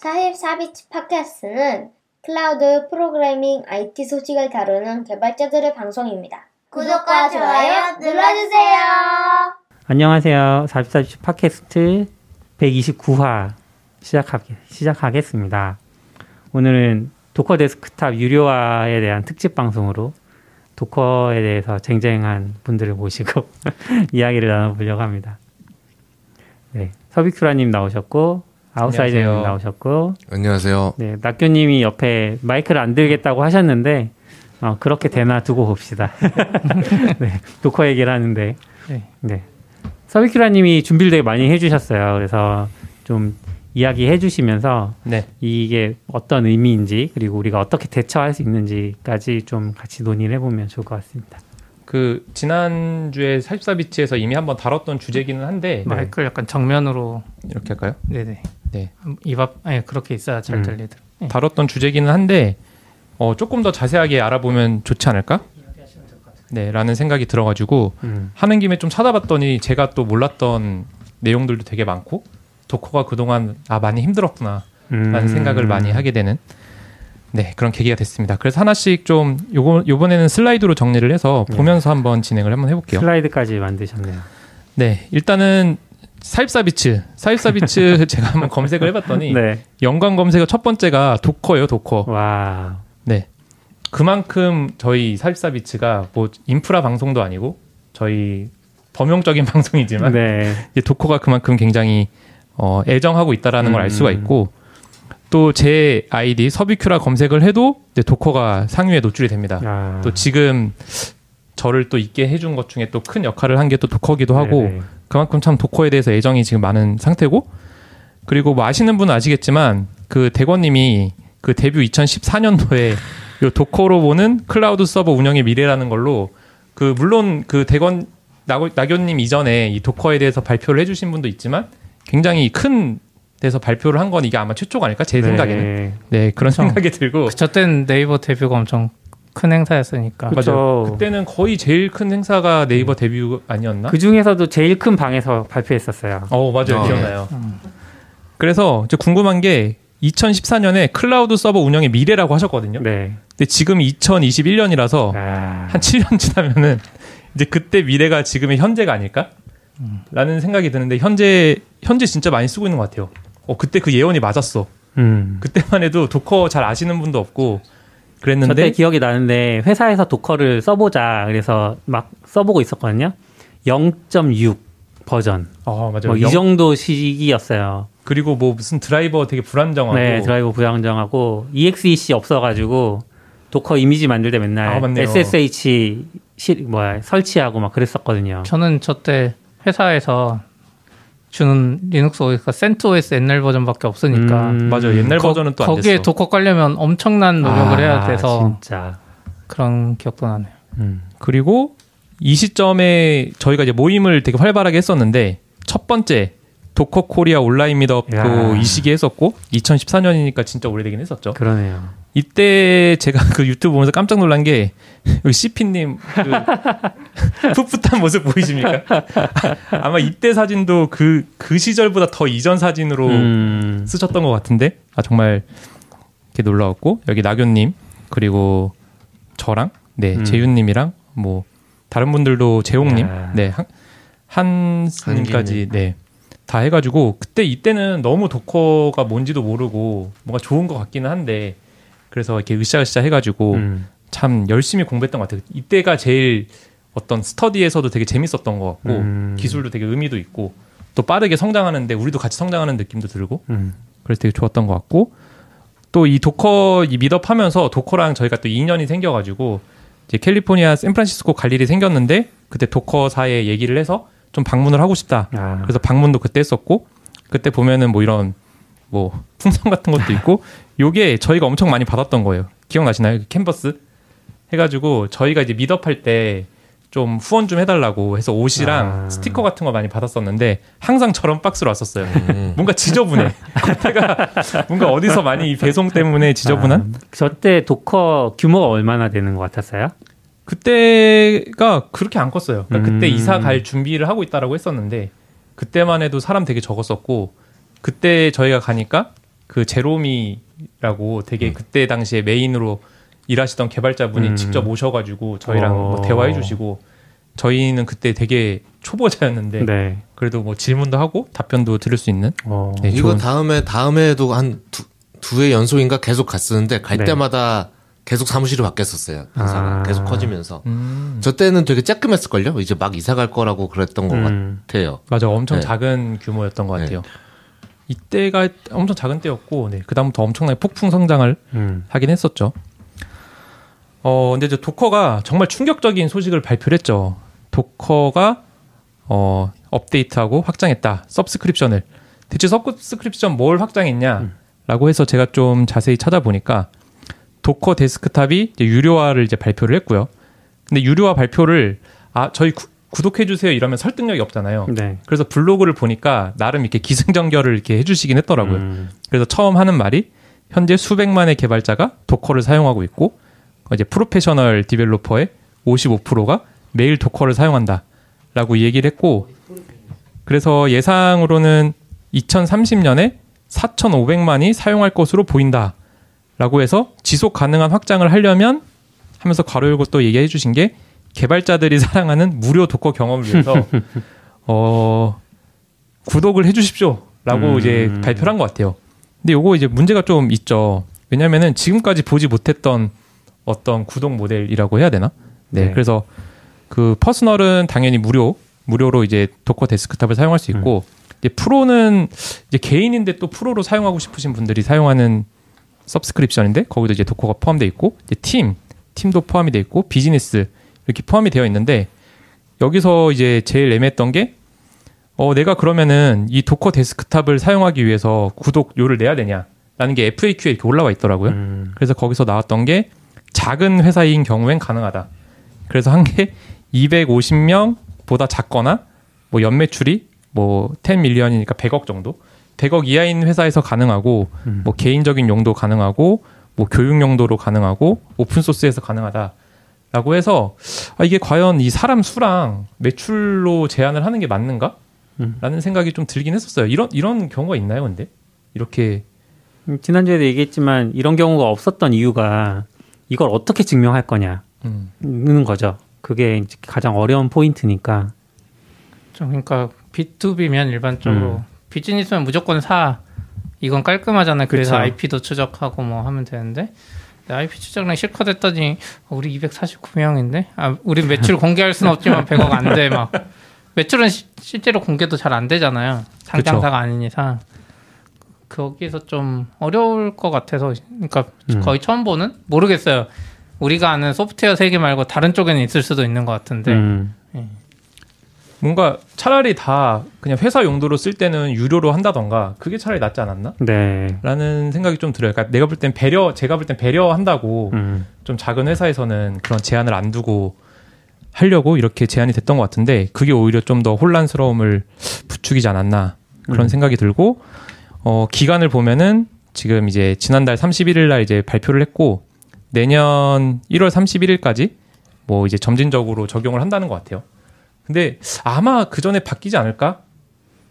44bits 팟캐스트는 클라우드 프로그래밍 IT 소식을 다루는 개발자들의 방송입니다. 구독과 좋아요 눌러주세요. 안녕하세요. 44bits 팟캐스트 129화 시작하겠, 시작하겠습니다. 오늘은 Docker Desktop 유료화에 대한 특집 방송으로 Docker에 대해서 쟁쟁한 분들을 모시고 이야기를 나눠보려고 합니다. 네, 서비큐라님 나오셨고 아웃사이더님 나오셨고 안녕하세요. 네, 낙교님이 옆에 마이크를 안 들겠다고 하셨는데 어, 그렇게 되나 두고 봅시다. 네, 도커 얘기를 하는데 네, 네. 서비큐라님이 준비를 되게 많이 해주셨어요. 그래서 좀 이야기해 주시면서 네. 이게 어떤 의미인지 그리고 우리가 어떻게 대처할 수 있는지까지 좀 같이 논의를 해보면 좋을 것 같습니다. 그 지난주에 44비치에서 이미 한번 다뤘던 주제기는 한데 마이크를 네. 약간 정면으로 이렇게 할까요? 네네. 네. 입앞 네, 그렇게 있어야 잘 음. 들리더라고요. 네. 다뤘던 주제기는 한데 어, 조금 더 자세하게 알아보면 좋지 않을까? 네, 라는 생각이 들어가지고 음. 하는 김에 좀 찾아봤더니 제가 또 몰랐던 내용들도 되게 많고 도커가 그동안 아 많이 힘들었구나 라는 음. 생각을 많이 하게 되는 네 그런 계기가 됐습니다. 그래서 하나씩 좀 요거 요번에는 슬라이드로 정리를 해서 네. 보면서 한번 진행을 한번 해볼게요. 슬라이드까지 만드셨네요. 네 일단은 44bits 44bits 제가 한번 검색을 해봤더니 네. 연관 검색어 첫 번째가 Docker예요 Docker. 와. 네 그만큼 저희 사입사비츠가 뭐 인프라 방송도 아니고 저희 범용적인 방송이지만 네. 도커가 그만큼 굉장히 어, 애정하고 있다라는 음. 걸 알 수가 있고 또 제 아이디 subicura라 검색을 해도 이제 도커가 상위에 노출이 됩니다. 아. 또 지금 저를 또 있게 해준 것 중에 또 큰 역할을 한 게 또 Docker기도 하고 네네. 그만큼 참 Docker에 대해서 애정이 지금 많은 상태고 그리고 뭐 아시는 분은 아시겠지만 그 대권님이 그 DEVIEW 2014년도에 요 Docker로 보는 클라우드 서버 운영의 미래라는 걸로 그 물론 그 대권 나교님 이전에 이 도커에 대해서 발표를 해주신 분도 있지만 굉장히 큰 데서 발표를 한 건 이게 아마 최초가 아닐까? 제 네. 생각에는. 네 그런 그쵸. 생각이 들고. 그저 때는 네이버 데뷔가 엄청 큰 행사였으니까. 맞아요. 그때는 거의 제일 큰 행사가 네이버 데뷔 아니었나? 그 중에서도 제일 큰 방에서 발표했었어요. 어 맞아요. 어. 기억나요. 음. 그래서 이제 궁금한 게 2014년에 클라우드 서버 운영의 미래라고 하셨거든요. 네. 근데 지금 2021년이라서 아... 한 7년 지나면은 이제 그때 미래가 지금의 현재가 아닐까? 라는 생각이 드는데 현재 현재 진짜 많이 쓰고 있는 것 같아요. 어 그때 그 예언이 맞았어. 음. 그때만 해도 Docker 잘 아시는 분도 없고 그랬는데 저때 기억이 나는데 회사에서 Docker를 써보자 그래서 막 써보고 있었거든요. 0.6 버전. 어 맞아요. 뭐 이 정도 시기였어요. 그리고 뭐 무슨 드라이버 되게 불안정하고 네 드라이버 불안정하고 EXEC 없어가지고 Docker 이미지 만들 때 맨날 아, SSH 시, 뭐야 설치하고 막 그랬었거든요. 저는 저때 회사에서 주는 Linux OS가 CentOS 옛날 버전밖에 없으니까 음, 맞아요 옛날 거, 버전은 또 거기에 Docker 깔려면 엄청난 노력을 아, 해야 돼서 진짜 그런 기억도 나네요. 음. 그리고 이 시점에 저희가 이제 모임을 되게 활발하게 했었는데 첫 번째 Docker Korea 온라인 meetup도 이 시기에 했었고 2014년이니까 진짜 오래되긴 했었죠. 그러네요. 이때 제가 그 유튜브 보면서 깜짝 놀란 게 여기 CP님 그 풋풋한 모습 보이십니까? 아마 이때 사진도 그, 그 시절보다 더 이전 사진으로 음. 쓰셨던 것 같은데 아 정말 이렇게 놀라웠고 여기 나교님 그리고 저랑 네 음. 재윤님이랑 뭐 다른 분들도 재홍님 네 한, 한님까지 네. 다 해가지고 그때 이때는 너무 도커가 뭔지도 모르고 뭔가 좋은 것 같기는 한데 그래서 이렇게 으쌰으쌰 해가지고 음. 참 열심히 공부했던 것 같아요. 이때가 제일 어떤 스터디에서도 되게 재밌었던 것 같고 음. 기술도 되게 의미도 있고 또 빠르게 성장하는데 우리도 같이 성장하는 느낌도 들고 음. 그래서 되게 좋았던 것 같고 또 이 Docker 이 meetup 하면서 Docker랑 저희가 또 인연이 생겨가지고 이제 캘리포니아 샌프란시스코 갈 일이 생겼는데 그때 Docker사에 얘기를 해서 좀 방문을 하고 싶다. 아. 그래서 방문도 그때 했었고 그때 보면은 뭐 이런 뭐 풍선 같은 것도 있고 요게 저희가 엄청 많이 받았던 거예요. 기억나시나요? 그 캔버스 해가지고 저희가 이제 meetup할 때 좀 후원 좀 해달라고 해서 옷이랑 아. 스티커 같은 거 많이 받았었는데 항상 저런 박스로 왔었어요. 음. 뭔가 지저분해. 겉에가 뭔가 어디서 많이 배송 때문에 지저분한. 아. 저때 Docker 규모가 얼마나 되는 것 같았어요? 그때가 그렇게 안 컸어요. 그러니까 음. 그때 이사 갈 준비를 하고 있다라고 했었는데 그때만 해도 사람 되게 적었었고 그때 저희가 가니까 그 제로미라고 되게 음. 그때 당시에 메인으로 일하시던 개발자분이 음. 직접 오셔가지고 저희랑 어. 뭐 대화해주시고 저희는 그때 되게 초보자였는데 네. 그래도 뭐 질문도 하고 답변도 들을 수 있는 어. 네, 이거 좋은- 다음에 다음에도 한두해 연속인가 계속 갔었는데 갈 네. 때마다 계속 사무실이 바뀌었었어요. 회사가 아. 계속 커지면서. 음. 저 때는 되게 쬐끔했을걸요? 이제 막 이사 갈 거라고 그랬던 것 음. 같아요. 맞아 엄청 네. 작은 규모였던 것 네. 같아요. 이때가 엄청 작은 때였고 네, 그 다음부터 엄청나게 폭풍 성장을 음. 하긴 했었죠. 어, 근데 이제 Docker가 정말 충격적인 소식을 발표를 했죠. 도커가 어, 업데이트하고 확장했다. subscription을. 대체 subscription 뭘 확장했냐라고 해서 제가 좀 자세히 찾아보니까 Docker Desktop이 이제 유료화를 이제 발표를 했고요. 근데 유료화 발표를 아, 저희 구, 구독해 주세요 이러면 설득력이 없잖아요. 네. 그래서 블로그를 보니까 나름 이렇게 기승전결을 이렇게 해주시긴 했더라고요. 음. 그래서 처음 하는 말이 현재 수백만의 개발자가 Docker를 사용하고 있고 어, 이제 professional developer의 55%가 매일 Docker를 사용한다라고 얘기를 했고 그래서 예상으로는 2030년에 4,500만이 사용할 것으로 보인다라고 해서 지속 가능한 확장을 하려면 하면서 괄호 열고 또 얘기해 주신 게 개발자들이 사랑하는 무료 Docker 경험을 위해서 어 구독을 해 주십시오라고 음. 이제 발표를 한것 같아요. 근데 요거 이제 문제가 좀 있죠. 왜냐면은 지금까지 보지 못했던 어떤 구독 모델이라고 해야 되나? 네. 네. 그래서 그 personal은 당연히 무료, 무료로 이제 Docker Desktop을 사용할 수 있고, 이제 프로는 이제 개인인데 또 프로로 사용하고 싶으신 분들이 사용하는 subscription인데 거기도 이제 Docker가 포함되어 있고, 이제 팀, 팀도 포함이 되어 있고, 비즈니스 이렇게 포함이 되어 있는데 여기서 이제 제일 애매했던 게 어, 내가 그러면은 이 Docker Desktop을 사용하기 위해서 구독료를 내야 되냐라는 게 FAQ에 이렇게 올라와 있더라고요. 음. 그래서 거기서 나왔던 게 작은 회사인 경우엔 가능하다. 그래서 한 게 250명보다 작거나 뭐 연매출이 뭐 10 million이니까 100억 정도. 100억 이하인 회사에서 가능하고 음. 뭐 개인적인 용도 가능하고 뭐 교육 용도로 가능하고 오픈 소스에서 가능하다. 라고 해서 아, 이게 과연 이 사람 수랑 매출로 제한을 하는 게 맞는가? 음. 라는 생각이 좀 들긴 했었어요. 이런 이런 경우가 있나요, 근데? 이렇게 음, 지난주에도 얘기했지만 이런 경우가 없었던 이유가 이걸 어떻게 증명할 거냐는 음, 거죠. 그게 이제 가장 어려운 포인트니까. 좀 그러니까 B2B면 일반적으로 음. 비즈니스면 무조건 사. 이건 깔끔하잖아요. 그래서 그쵸. IP도 추적하고 뭐 하면 되는데 IP 추적량 실컷 했더니 어, 우리 249명인데 아 우리 매출 공개할 수는 없지만 100억 안 돼 막 매출은 시- 실제로 공개도 잘 안 되잖아요. 상장사가 아닌 이상 거기서 좀 어려울 것 같아서 그러니까 음. 거의 처음 보는 모르겠어요. 우리가 아는 소프트웨어 세계 말고 다른 쪽에는 있을 수도 있는 것 같은데 음. 뭔가 차라리 다 그냥 회사 용도로 쓸 때는 유료로 한다던가 그게 차라리 낫지 않았나? 네. 라는 생각이 좀 들어요. 그러니까 내가 볼 땐 배려, 제가 볼 땐 배려한다고 음. 좀 작은 회사에서는 그런 제한을 안 두고 하려고 이렇게 제한이 됐던 것 같은데 그게 오히려 좀 더 혼란스러움을 부추기지 않았나 그런 음. 생각이 들고 어, 기간을 보면은 지금 이제 지난달 31일 날 이제 발표를 했고 내년 1월 31일까지 뭐 이제 점진적으로 적용을 한다는 것 같아요. 근데 아마 그 전에 바뀌지 않을까?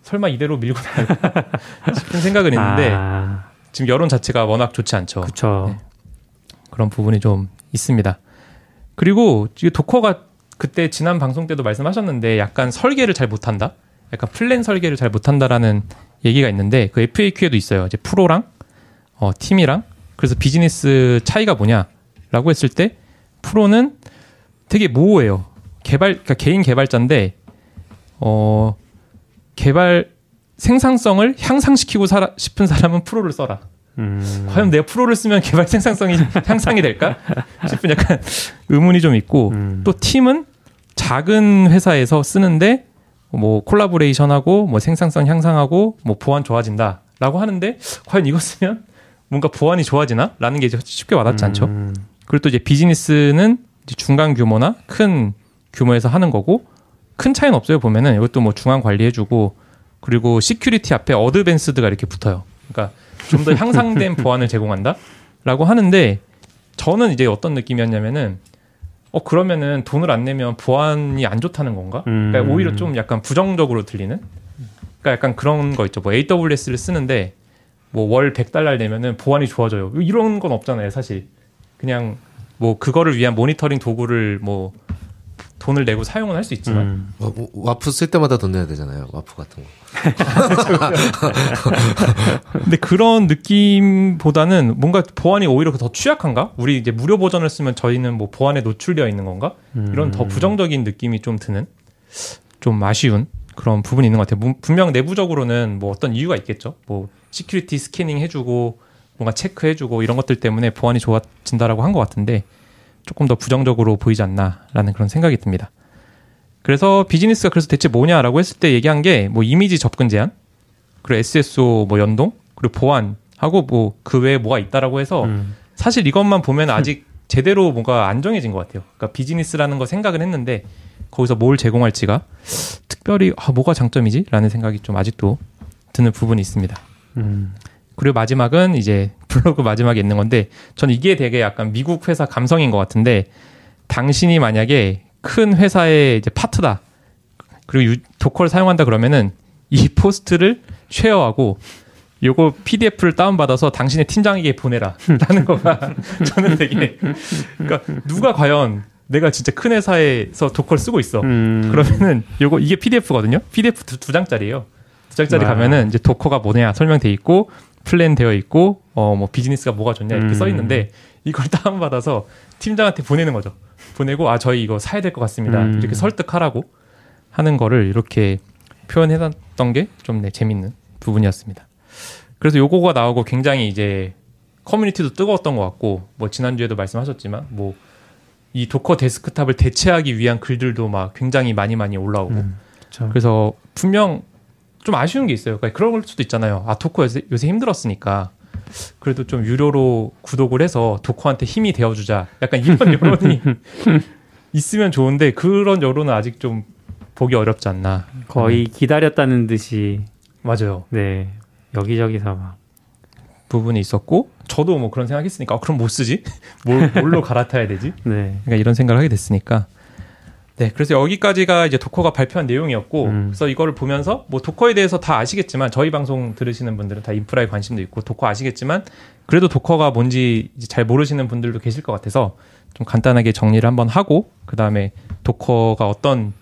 설마 이대로 밀고 나갈까 싶은 생각은 있는데 아, 지금 여론 자체가 워낙 좋지 않죠. 그쵸. 네. 그런 부분이 좀 있습니다. 그리고 이 도커가 그때 지난 방송 때도 말씀하셨는데 약간 설계를 잘 못한다? 약간 플랜 설계를 잘 못한다라는 얘기가 있는데 그 FAQ에도 있어요. 이제 프로랑 어, 팀이랑 그래서 비즈니스 차이가 뭐냐라고 했을 때 프로는 되게 모호해요. 개발 그러니까 개인 개발자인데 어 개발 생산성을 향상시키고 살아, 싶은 사람은 프로를 써라. 음. 과연 내가 프로를 쓰면 개발 생산성이 향상이 될까 싶은 약간 의문이 좀 있고 음. 또 팀은 작은 회사에서 쓰는데 뭐 콜라보레이션하고 뭐 생산성 향상하고 뭐 보안 좋아진다라고 하는데 과연 이거 쓰면 뭔가 보안이 좋아지나라는 게 이제 쉽게 와닿지 않죠. 음. 그리고 또 이제 비즈니스는 이제 중간 규모나 큰 규모에서 하는 거고 큰 차이는 없어요 보면은 이것도 뭐 중앙 관리해주고 그리고 security 앞에 advanced가 이렇게 붙어요. 그러니까 좀 더 향상된 보안을 제공한다라고 하는데 저는 이제 어떤 느낌이었냐면은 어 그러면은 돈을 안 내면 보안이 안 좋다는 건가? 그러니까 음. 오히려 좀 약간 부정적으로 들리는. 그러니까 약간 그런 거 있죠. 뭐 AWS를 쓰는데 뭐 월 100달러 내면은 보안이 좋아져요. 이런 건 없잖아요, 사실. 그냥 뭐 그거를 위한 모니터링 도구를 뭐 돈을 내고 사용은 할 수 있지만 음. 와- WAF 쓸 때마다 돈 내야 되잖아요. WAF 같은 거. 근데 그런 느낌보다는 뭔가 보안이 오히려 더 취약한가? 우리 이제 무료 버전을 쓰면 저희는 뭐 보안에 노출되어 있는 건가? 이런 더 부정적인 느낌이 좀 드는 좀 아쉬운 그런 부분이 있는 것 같아요. 문- 분명 내부적으로는 뭐 어떤 이유가 있겠죠. 뭐 security scanning 해주고 뭔가 체크해주고 이런 것들 때문에 보안이 좋아진다라고 한 것 같은데 조금 더 부정적으로 보이지 않나라는 그런 생각이 듭니다. 그래서 비즈니스가 그래서 대체 뭐냐라고 했을 때 얘기한 게 뭐 이미지 접근 제한 그리고 SSO 뭐 연동 그리고 보안하고 뭐 그 외에 뭐가 있다라고 해서 음. 사실 이것만 보면 아직 제대로 뭔가 안 정해진 것 같아요. 그러니까 비즈니스라는 거 생각을 했는데 거기서 뭘 제공할지가 특별히 아, 뭐가 장점이지라는 생각이 좀 아직도 드는 부분이 있습니다. 음. 그리고 마지막은 이제 블로그 마지막에 있는 건데 전 이게 되게 약간 미국 회사 감성인 것 같은데 당신이 만약에 큰 회사의 이제 파트다 그리고 유, Docker를 사용한다 그러면은 이 post를 share하고 요거 PDF를 다운받아서 당신의 팀장에게 보내라 라는 거가 저는 되게 그러니까 누가 과연 내가 진짜 큰 회사에서 Docker를 쓰고 있어 음. 그러면은 요거 이게 PDF거든요. PDF 두, 두 장짜리예요. 두 장짜리 와. 가면은 이제 Docker가 뭐냐 설명돼 있고 플랜 되어 있고 어 뭐 비즈니스가 뭐가 좋냐 이렇게 음. 써 있는데 이걸 다운 받아서 팀장한테 보내는 거죠. 보내고 아 저희 이거 사야 될 것 같습니다. 음. 이렇게 설득하라고 하는 거를 이렇게 표현해놨던 게좀 네, 재밌는 부분이었습니다. 그래서 요거가 나오고 굉장히 이제 커뮤니티도 뜨거웠던 것 같고 뭐 지난주에도 말씀하셨지만 뭐 이 Docker Desktop을 대체하기 위한 글들도 막 굉장히 많이 많이 올라오고 음. 그래서 분명 좀 아쉬운 게 있어요. 그러니까 그럴 수도 있잖아요. 아 도커 요새, 요새 힘들었으니까 그래도 좀 유료로 구독을 해서 도커한테 힘이 되어주자. 약간 이런 여론이 있으면 좋은데 그런 여론은 아직 좀 보기 어렵지 않나. 거의 기다렸다는 듯이 맞아요. 네 여기저기서 막 부분이 있었고 저도 뭐 그런 생각했으니까 아, 그럼 못 쓰지? 뭘, 뭘로 갈아타야 되지? 네. 그러니까 이런 생각을 하게 됐으니까. 네, 그래서 여기까지가 이제 Docker가 발표한 내용이었고, 음. 그래서 이거를 보면서 뭐 Docker에 대해서 다 아시겠지만 저희 방송 들으시는 분들은 다 인프라에 관심도 있고 Docker 아시겠지만 그래도 Docker가 뭔지 잘 모르시는 분들도 계실 것 같아서 좀 간단하게 정리를 한번 하고 그 다음에 Docker가 어떤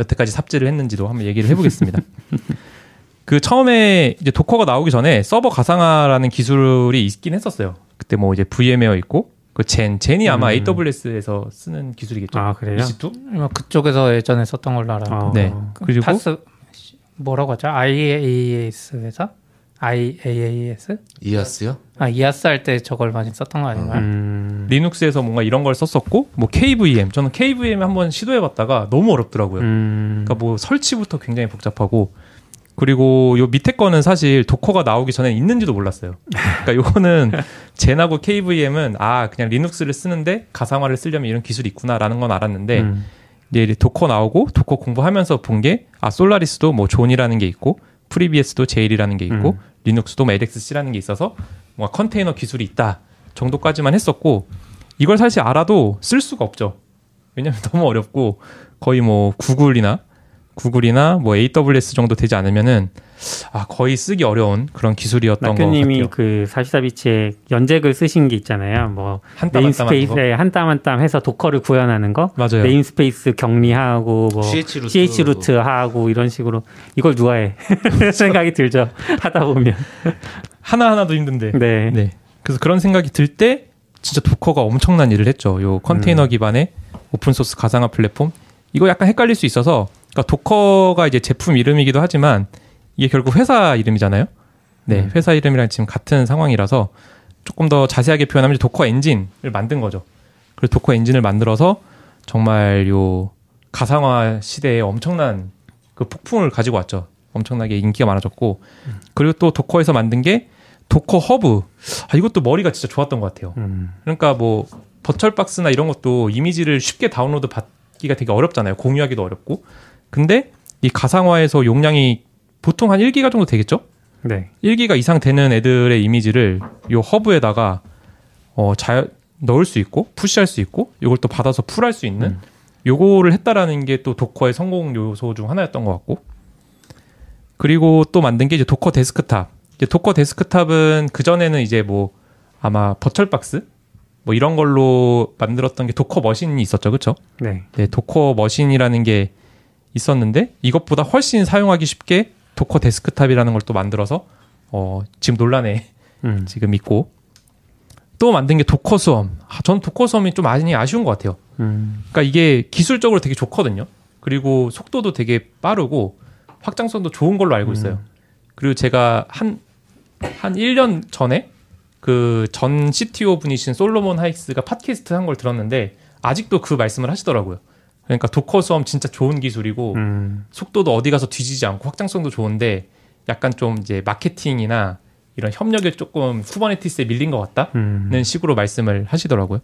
여태까지 삽질을 했는지도 한번 얘기를 해보겠습니다. 그 처음에 이제 Docker가 나오기 전에 서버 가상화라는 기술이 있긴 했었어요. 그때 뭐 이제 VMware 있고 그 젠, 젠이 아마 음. AWS에서 쓰는 기술이겠죠. 아 그래요? EC2? 뭐 그쪽에서 예전에 썼던 걸로 알아요. 어. 네. 그리고 파스 뭐라고 하죠? IaaS 회사? IaaS? 이아스요? 아 이아스 할 때 저걸 많이 썼던 거 아닌가요? 음. 리눅스에서 뭔가 이런 걸 썼었고 뭐 KVM 저는 KVM 한번 시도해 봤다가 너무 어렵더라고요. 음. 그러니까 뭐 설치부터 굉장히 복잡하고 그리고 요 밑에 거는 사실 도커가 나오기 전에 있는지도 몰랐어요. 그러니까 요거는 Xen하고 KVM은 아 그냥 리눅스를 쓰는데 가상화를 쓰려면 이런 기술이 있구나라는 건 알았는데 음. 이제 Docker 나오고 Docker 공부하면서 본 게 아 Solaris도 뭐 Zone이라는 게 있고 FreeBSD도 Jail이라는 게 있고 음. 리눅스도 뭐 LXC라는 게 있어서 뭔가 컨테이너 기술이 있다 정도까지만 했었고 이걸 사실 알아도 쓸 수가 없죠. 왜냐면 너무 어렵고 거의 뭐 구글이나 구글이나 뭐 AWS 정도 되지 않으면은 아 거의 쓰기 어려운 그런 기술이었던 것 같아요. 그 사시다비치에 연재글 쓰신 게 있잖아요. 뭐 한땀 한땀. namespace에 한 땀 한 땀 해서 Docker를 구현하는 거. 맞아요. namespace 격리하고 뭐 chroot. chroot 하고 이런 식으로 이걸 누가 해 생각이 들죠. 하다 보면. 하나 하나도 힘든데. 네. 네. 그래서 그런 생각이 들 때 진짜 Docker가 엄청난 일을 했죠. 요 컨테이너 기반의 오픈 소스 가상화 플랫폼. 이거 약간 헷갈릴 수 있어서 그러니까 Docker가 이제 제품 이름이기도 하지만 이게 결국 회사 이름이잖아요. 네, 음. 회사 이름이랑 지금 같은 상황이라서 조금 더 자세하게 표현하면 Docker 엔진을 만든 거죠. 그래서 Docker 엔진을 만들어서 정말 요 가상화 시대에 엄청난 그 폭풍을 가지고 왔죠. 엄청나게 인기가 많아졌고 그리고 또 Docker에서 만든 게 Docker Hub. 아, 이것도 머리가 진짜 좋았던 것 같아요. 음. 그러니까 뭐 버철 박스나 이런 것도 이미지를 쉽게 다운로드 받기가 되게 어렵잖아요. 공유하기도 어렵고. 근데 이 가상화에서 용량이 보통 한 1기가 정도 되겠죠? 네. 1기가 이상 되는 애들의 이미지를 요 Hub에다가 어, 자, 넣을 수 있고 push할 수 있고 이걸 또 받아서 pull할 수 있는 요거를 했다라는 게 또 Docker의 성공 요소 중 하나였던 것 같고 그리고 또 만든 게 이제 Docker Desktop 이제 Docker Desktop은 그 전에는 이제 뭐 아마 VirtualBox 뭐 이런 걸로 만들었던 게 Docker Machine이 있었죠, 그렇죠? 네. 네, Docker Machine이라는 게 있었는데 이것보다 훨씬 사용하기 쉽게 Docker Desktop이라는 걸 또 만들어서 어, 지금 논란에 음. 지금 있고 또 만든 게 Docker Swarm. 아, 전 Docker Swarm이 좀 많이 아쉬운 것 같아요. 음. 그러니까 이게 기술적으로 되게 좋거든요. 그리고 속도도 되게 빠르고 확장성도 좋은 걸로 알고 있어요. 그리고 제가 한, 한 1년 전에 그 전 CTO 분이신 Solomon Hykes가 팟캐스트 한 걸 들었는데 아직도 그 말씀을 하시더라고요. 그러니까 Docker Swarm 진짜 좋은 기술이고 음. 속도도 어디 가서 뒤지지 않고 확장성도 좋은데 약간 좀 이제 마케팅이나 이런 협력에 조금 Kubernetes에 밀린 것 같다. 음. 는 식으로 말씀을 하시더라고요.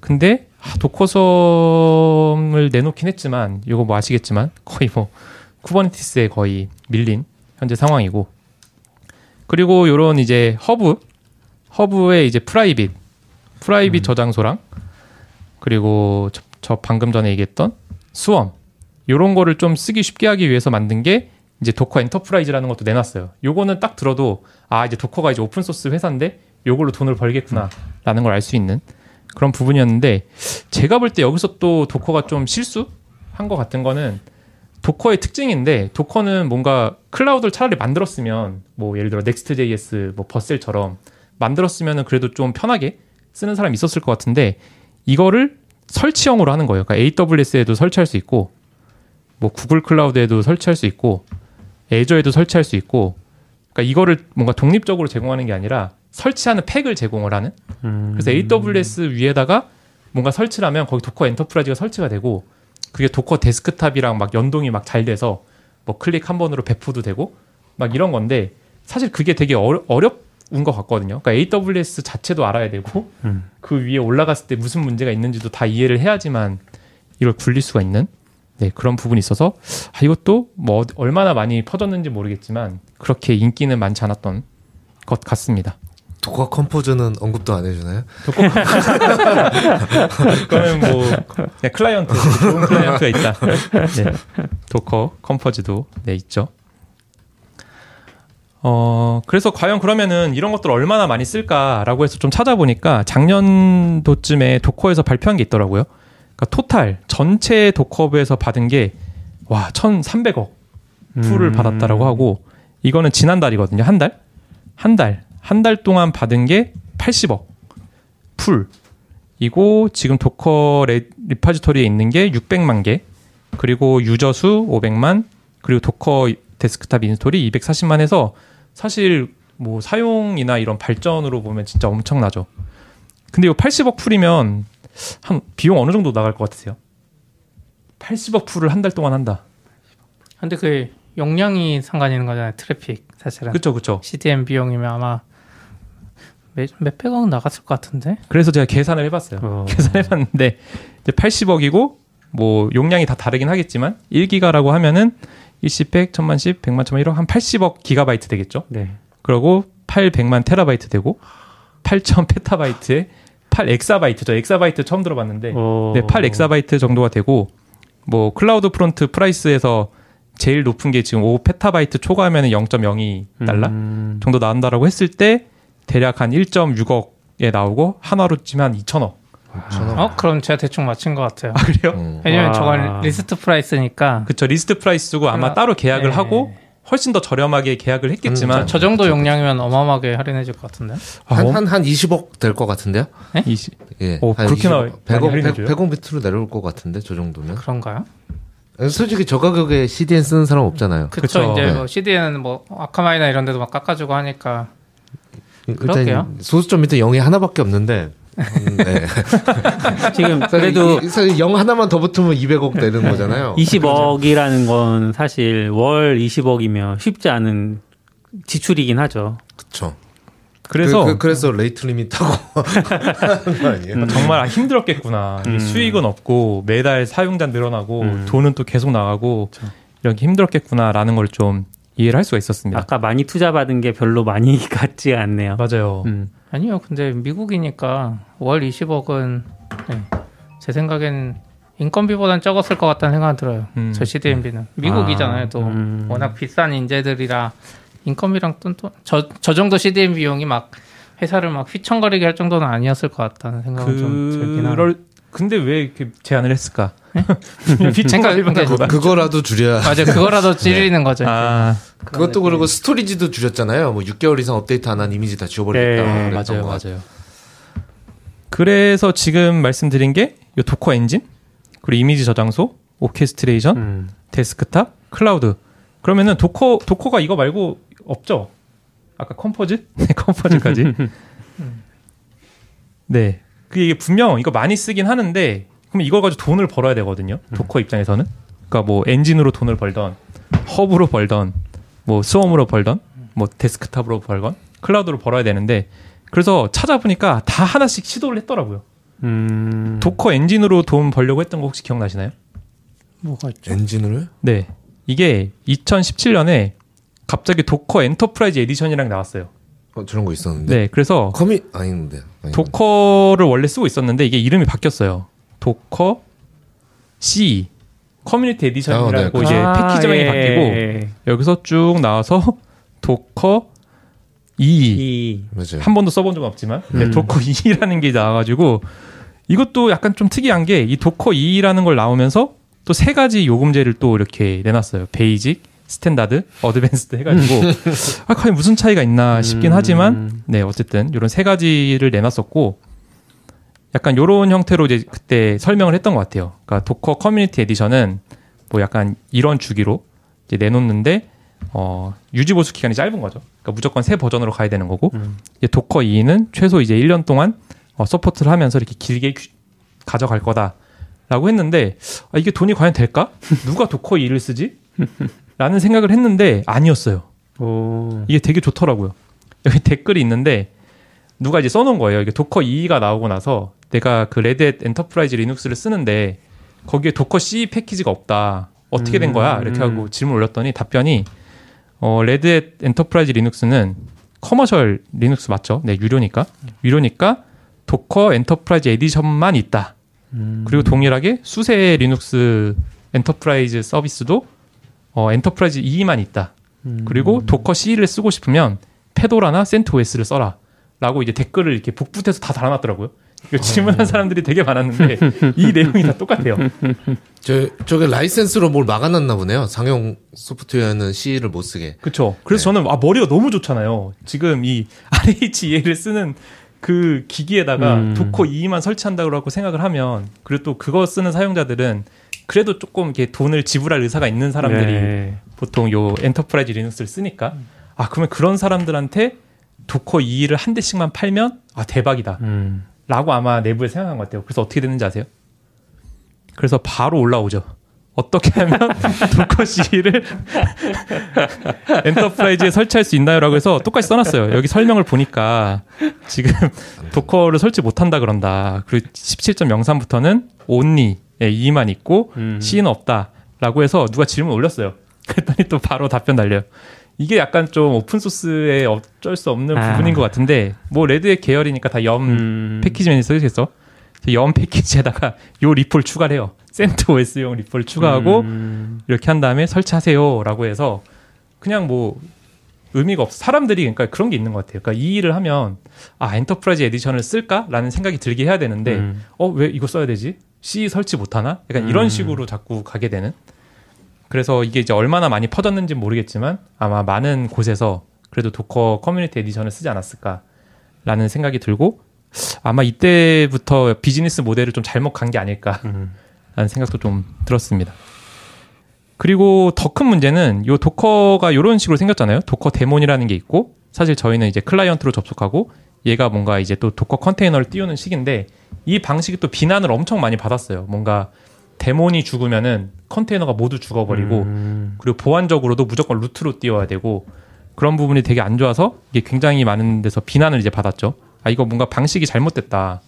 근데 아, Docker Swarm을 내놓긴 했지만 이거 뭐 아시겠지만 거의 뭐 Kubernetes에 거의 밀린 현재 상황이고 그리고 요런 이제 Hub Hub의 이제 private private 저장소랑 그리고 저, 저 방금 전에 얘기했던 Swarm 요런 거를 좀 쓰기 쉽게 하기 위해서 만든 게 이제 Docker Enterprise라는 것도 내놨어요. 요거는 딱 들어도 아 이제 도커가 이제 오픈 소스 회사인데 요걸로 돈을 벌겠구나라는 걸 알 수 있는 그런 부분이었는데 제가 볼 때 여기서 또 Docker가 좀 실수한 것 같은 거는 Docker의 특징인데 Docker는 뭔가 클라우드를 차라리 만들었으면 뭐 예를 들어 Next.js 뭐 Vercel처럼 만들었으면은 그래도 좀 편하게 쓰는 사람이 있었을 것 같은데 이거를 설치형으로 하는 거예요. 그러니까 AWS에도 설치할 수 있고 뭐 Google Cloud에도 설치할 수 있고 Azure에도 설치할 수 있고 그러니까 이거를 뭔가 독립적으로 제공하는 게 아니라 설치하는 팩을 제공을 하는 음. 그래서 AWS 위에다가 뭔가 설치를 하면 거기 Docker Enterprise가 설치가 되고 그게 Docker Desktop이랑 막 연동이 막 잘 돼서 뭐 클릭 한 번으로 배포도 되고 막 이런 건데 사실 그게 되게 어려, 어려운 것 같거든요. 그러니까 AWS 자체도 알아야 되고 음. 그 위에 올라갔을 때 무슨 문제가 있는지도 다 이해를 해야지만 이걸 굴릴 수가 있는 네, 그런 부분이 있어서 아, 이것도 뭐 얼마나 많이 퍼졌는지 모르겠지만 그렇게 인기는 많지 않았던 것 같습니다. Docker Compose는 언급도 안 해주나요? 그거는 뭐 그냥 클라이언트 좋은 클라이언트가 있다. 네. Docker Compose도 네 있죠. 어 그래서 과연 그러면은 이런 것들 을 얼마나 많이 쓸까라고 해서 좀 찾아보니까 작년도쯤에 Docker에서 발표한 게 있더라고요. 그러니까 total 전체 Docker Hub에서 받은 게 와 1,300억 pull을 음. 받았다라고 하고 이거는 지난달이거든요. 한 달? 한 달. 한 달 동안 받은 게 80억 pull. 이고 지금 Docker 레, repository에 있는 게 600만 개. 그리고 유저 수 500만. 그리고 Docker Desktop install이 240만 해서 사실 뭐 사용이나 이런 발전으로 보면 진짜 엄청나죠. 근데 이거 80억 pull이면 한 비용 어느 정도 나갈 것 같으세요? 80억 pull을 한 달 동안 한다. 근데 그 용량이 상관이 있는 거잖아요. 트래픽 사실은. 그쵸, 그쵸. CDN 비용이면 아마 몇, 몇백억 나갔을 것 같은데. 그래서 제가 계산을 해봤어요. 어. 계산해봤는데 이제 80억이고 뭐 용량이 다 다르긴 하겠지만 1기가라고 하면은 일십 100, 천만 10, 100만, 천만 1억 한 80억 기가바이트 되겠죠. 네. 그리고 800만 테라바이트 되고 8천 페타바이트에 8 엑사바이트죠. 엑사바이트 처음 들어봤는데 어. 네, 8 엑사바이트 정도가 되고 뭐 CloudFront price에서 제일 높은 게 지금 5 페타바이트 초과하면 0.02 달러 음. 정도 나온다라고 했을 때 대략 한 1.6억에 나오고 한화로 치면 한 2천억. 어? 그럼 제가 대충 맞힌 것 같아요. 아 그래요? 음. 왜냐면 와. 저건 list price니까 그쵸 list price고 아마 그럼- 따로 계약을 네. 하고 훨씬 더 저렴하게 계약을 했겠지만 저 정도 용량이면 어마어마하게 할인해줄 것 같은데. 아, 한, 어? 한, 한 20억 될 것 같은데요? 이시- 예. 오, 그렇게나 20억. 많이 100억, 할인해줘요? 100, 100억 밑으로 내려올 것 같은데, 저 정도면. 그런가요? 솔직히 저 가격에 CDN 쓰는 사람 없잖아요. 그쵸, 그쵸. 이제 네. 뭐 CD는 뭐 아카마이나 이런 데도 막 깎아주고 하니까 그럴게요. 소수점 밑에 0이 하나밖에 없는데, 음, 네. 지금 그래도 그래도 0 하나만 더 붙으면 200억 되는 거잖아요. 20억이라는 건 사실 월 20억이면 쉽지 않은 지출이긴 하죠. 그쵸. 그래서 그, 래서 rate limit하고 아니에요? 정말 아, 힘들었겠구나. 음. 수익은 없고 매달 사용자 늘어나고 음. 돈은 또 계속 나가고 이렇게 힘들었겠구나라는 걸 좀 이해를 할 수가 있었습니다. 아까 많이 투자받은 게 별로 많이 같지가 않네요. 맞아요. 음. 아니요, 근데 미국이니까 월 20억은 제 생각엔 인건비보단 적었을 것 같다는 생각이 들어요. 음. 저 CDMB는 미국이잖아요. 또 음. 워낙 비싼 인재들이라 인건비랑 똔똔저 정도 CDN 비용이 막 회사를 막 휘청거리게 할 정도는 아니었을 것 같다는 생각은 좀 들긴 하네요. 근데 왜 이렇게 제안을 했을까? 그러니까 휘청거리보다 그, 거라도 줄여야. 맞아요. 그거라도 줄이는 거죠. 아 그것도 그리고 스토리지도 줄였잖아요. 뭐 6개월 이상 업데이트 안 한 이미지 다 지워버리겠다. 네, 맞아요. 맞아요. 그래서 지금 말씀드린 게 이 Docker 엔진, 그리고 이미지 저장소, orchestration, 음. 데스크탑, 클라우드. 그러면은 도커 도커가 이거 말고 없죠? 아까 Compose? 네, Compose까지. 네. 그게 이게 분명 이거 많이 쓰긴 하는데 그럼 이걸 가지고 돈을 벌어야 되거든요. Docker 입장에서는. 그러니까 뭐 엔진으로 돈을 벌던 Hub로 벌던 뭐 Swarm으로 벌던 뭐 데스크탑으로 벌건 클라우드로 벌어야 되는데 그래서 찾아보니까 다 하나씩 시도를 했더라고요. 음. Docker 엔진으로 돈 벌려고 했던 거 혹시 기억나시나요? 뭐가 있죠? 엔진을? 네. 이게 2017년에 갑자기 Docker Enterprise Edition이란 게 나왔어요. 어, 저런 거 있었는데. 네. 그래서 커미 아닌데. 아닌데. Docker를 원래 쓰고 있었는데 이게 이름이 바뀌었어요. 도커 C 커뮤니티 에디션이라고 아, 네. 이제 아, 패키지명이 예, 바뀌고 예. 여기서 쭉 나와서 Docker EE 맞아요. 한 번도 써본 적은 없지만 네, 음. Docker EE라는 게 나와가지고 이것도 약간 좀 특이한 게 이 Docker EE라는 걸 나오면서 또 세 가지 요금제를 또 이렇게 내놨어요. Basic, Standard, Advanced 해가지고 아 과연 무슨 차이가 있나 싶긴 음. 하지만 네 어쨌든 이런 세 가지를 내놨었고 약간 요런 형태로 이제 그때 설명을 했던 것 같아요. 그러니까 Docker Community Edition은 뭐 약간 이런 주기로 이제 내놓는데 어, 유지 보수 기간이 짧은 거죠. 그러니까 무조건 새 버전으로 가야 되는 거고 음. 이제 Docker EE는 최소 이제 1년 동안 어, 서포트를 하면서 이렇게 길게 규- 가져갈 거다라고 했는데 아, 이게 돈이 과연 될까? 누가 Docker EE를 쓰지? 라는 생각을 했는데 아니었어요. 오. 이게 되게 좋더라고요. 여기 댓글이 있는데 누가 이제 써놓은 거예요. 이게 도커 2가 나오고 나서 내가 그 Red Hat Enterprise Linux를 쓰는데 거기에 Docker CE 패키지가 없다. 어떻게 된 거야? 이렇게 하고 질문 올렸더니 답변이 어, Red Hat Enterprise Linux는 commercial Linux 맞죠? 네, 유료니까. 유료니까 Docker Enterprise Edition만 있다. 그리고 동일하게 SUSE Linux Enterprise Server도 어, Enterprise EE만 있다. 그리고 Docker CE를 쓰고 싶으면 Fedora나 CentOS를 써라. 라고 이제 댓글을 이렇게 복붙여서 다 달아놨더라고요. 이거 질문한 사람들이 되게 많았는데 이 내용이 다 똑같아요. 저 저게 라이센스로 뭘 막아놨나 보네요. 상용 소프트웨어는 CE를 못 쓰게. 그렇죠. 그래서 저는 아 머리가 너무 좋잖아요. 지금 이 RHEL을 쓰는 그 기기에다가 음. Docker EE만 설치한다고 하고 생각을 하면 그리고 또 그거 쓰는 사용자들은 그래도 조금 이렇게 돈을 지불할 의사가 있는 사람들이 네. 보통 요 Enterprise Linux를 쓰니까 아 그러면 그런 사람들한테 Docker EE를 한 대씩만 팔면 아 대박이다. 음. 라고 아마 내부에 생각한 것 같아요. 그래서 어떻게 됐는지 아세요? 그래서 바로 올라오죠. 어떻게 하면 도커 C를 엔터프라이즈에 설치할 수 있나요?라고 해서 똑같이 써놨어요. 여기 설명을 보니까 지금 Docker를 설치 못한다 그런다. 그리고 17.03부터는 only 예, EE만 있고 음. CE는 없다라고 해서 누가 질문 올렸어요. 그랬더니 또 바로 답변 달려요. 이게 약간 좀 오픈 소스의 어쩔 수 없는 아. 부분인 것 같은데 뭐 Red Hat 계열이니까 다 yum 음. 패키지면이 써있겠어. 연 패키지에다가 요 repo를 추가를 해요. CentOS용 repo를 추가하고 음. 이렇게 한 다음에 설치하세요라고 해서 그냥 뭐 의미가 없어. 사람들이 그러니까 그런 게 있는 것 같아요. 그러니까 이 일을 하면 아 Enterprise Edition을 쓸까라는 생각이 들게 해야 되는데 음. 어 왜 이거 써야 되지? CE 설치 못하나? 약간 이런 음. 식으로 자꾸 가게 되는. 그래서 이게 이제 얼마나 많이 퍼졌는지 는 모르겠지만 아마 많은 곳에서 그래도 Docker Community Edition을 쓰지 않았을까라는 생각이 들고 아마 이때부터 비즈니스 모델을 좀 잘못 간 게 아닐까라는 음. 생각도 좀 들었습니다. 그리고 더 큰 문제는 요 도커가 이런 식으로 생겼잖아요. Docker daemon이라는 게 있고 사실 저희는 이제 클라이언트로 접속하고 얘가 뭔가 이제 또 Docker 컨테이너를 띄우는 식인데 이 방식이 또 비난을 엄청 많이 받았어요. 뭔가 daemon이 죽으면은 컨테이너가 모두 죽어버리고 음. 그리고 보안적으로도 무조건 root로 띄워야 되고 그런 부분이 되게 안 좋아서 이게 굉장히 많은 데서 비난을 이제 받았죠. 아 이거 뭔가 방식이 잘못됐다.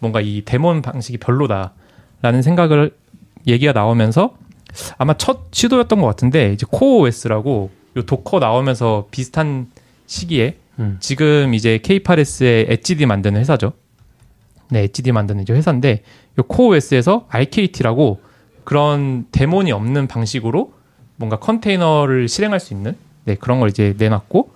뭔가 이 daemon 방식이 별로다라는 생각을 얘기가 나오면서 아마 첫 시도였던 것 같은데 이제 CoreOS라고 요 Docker 나오면서 비슷한 시기에 음. 지금 이제 K8S의 etcd 만드는 회사죠. 네, etcd 만드는 이제 회사인데 요 CoreOS에서 rkt라고 그런 daemon이 없는 방식으로 뭔가 컨테이너를 실행할 수 있는 네, 그런 걸 이제 내놨고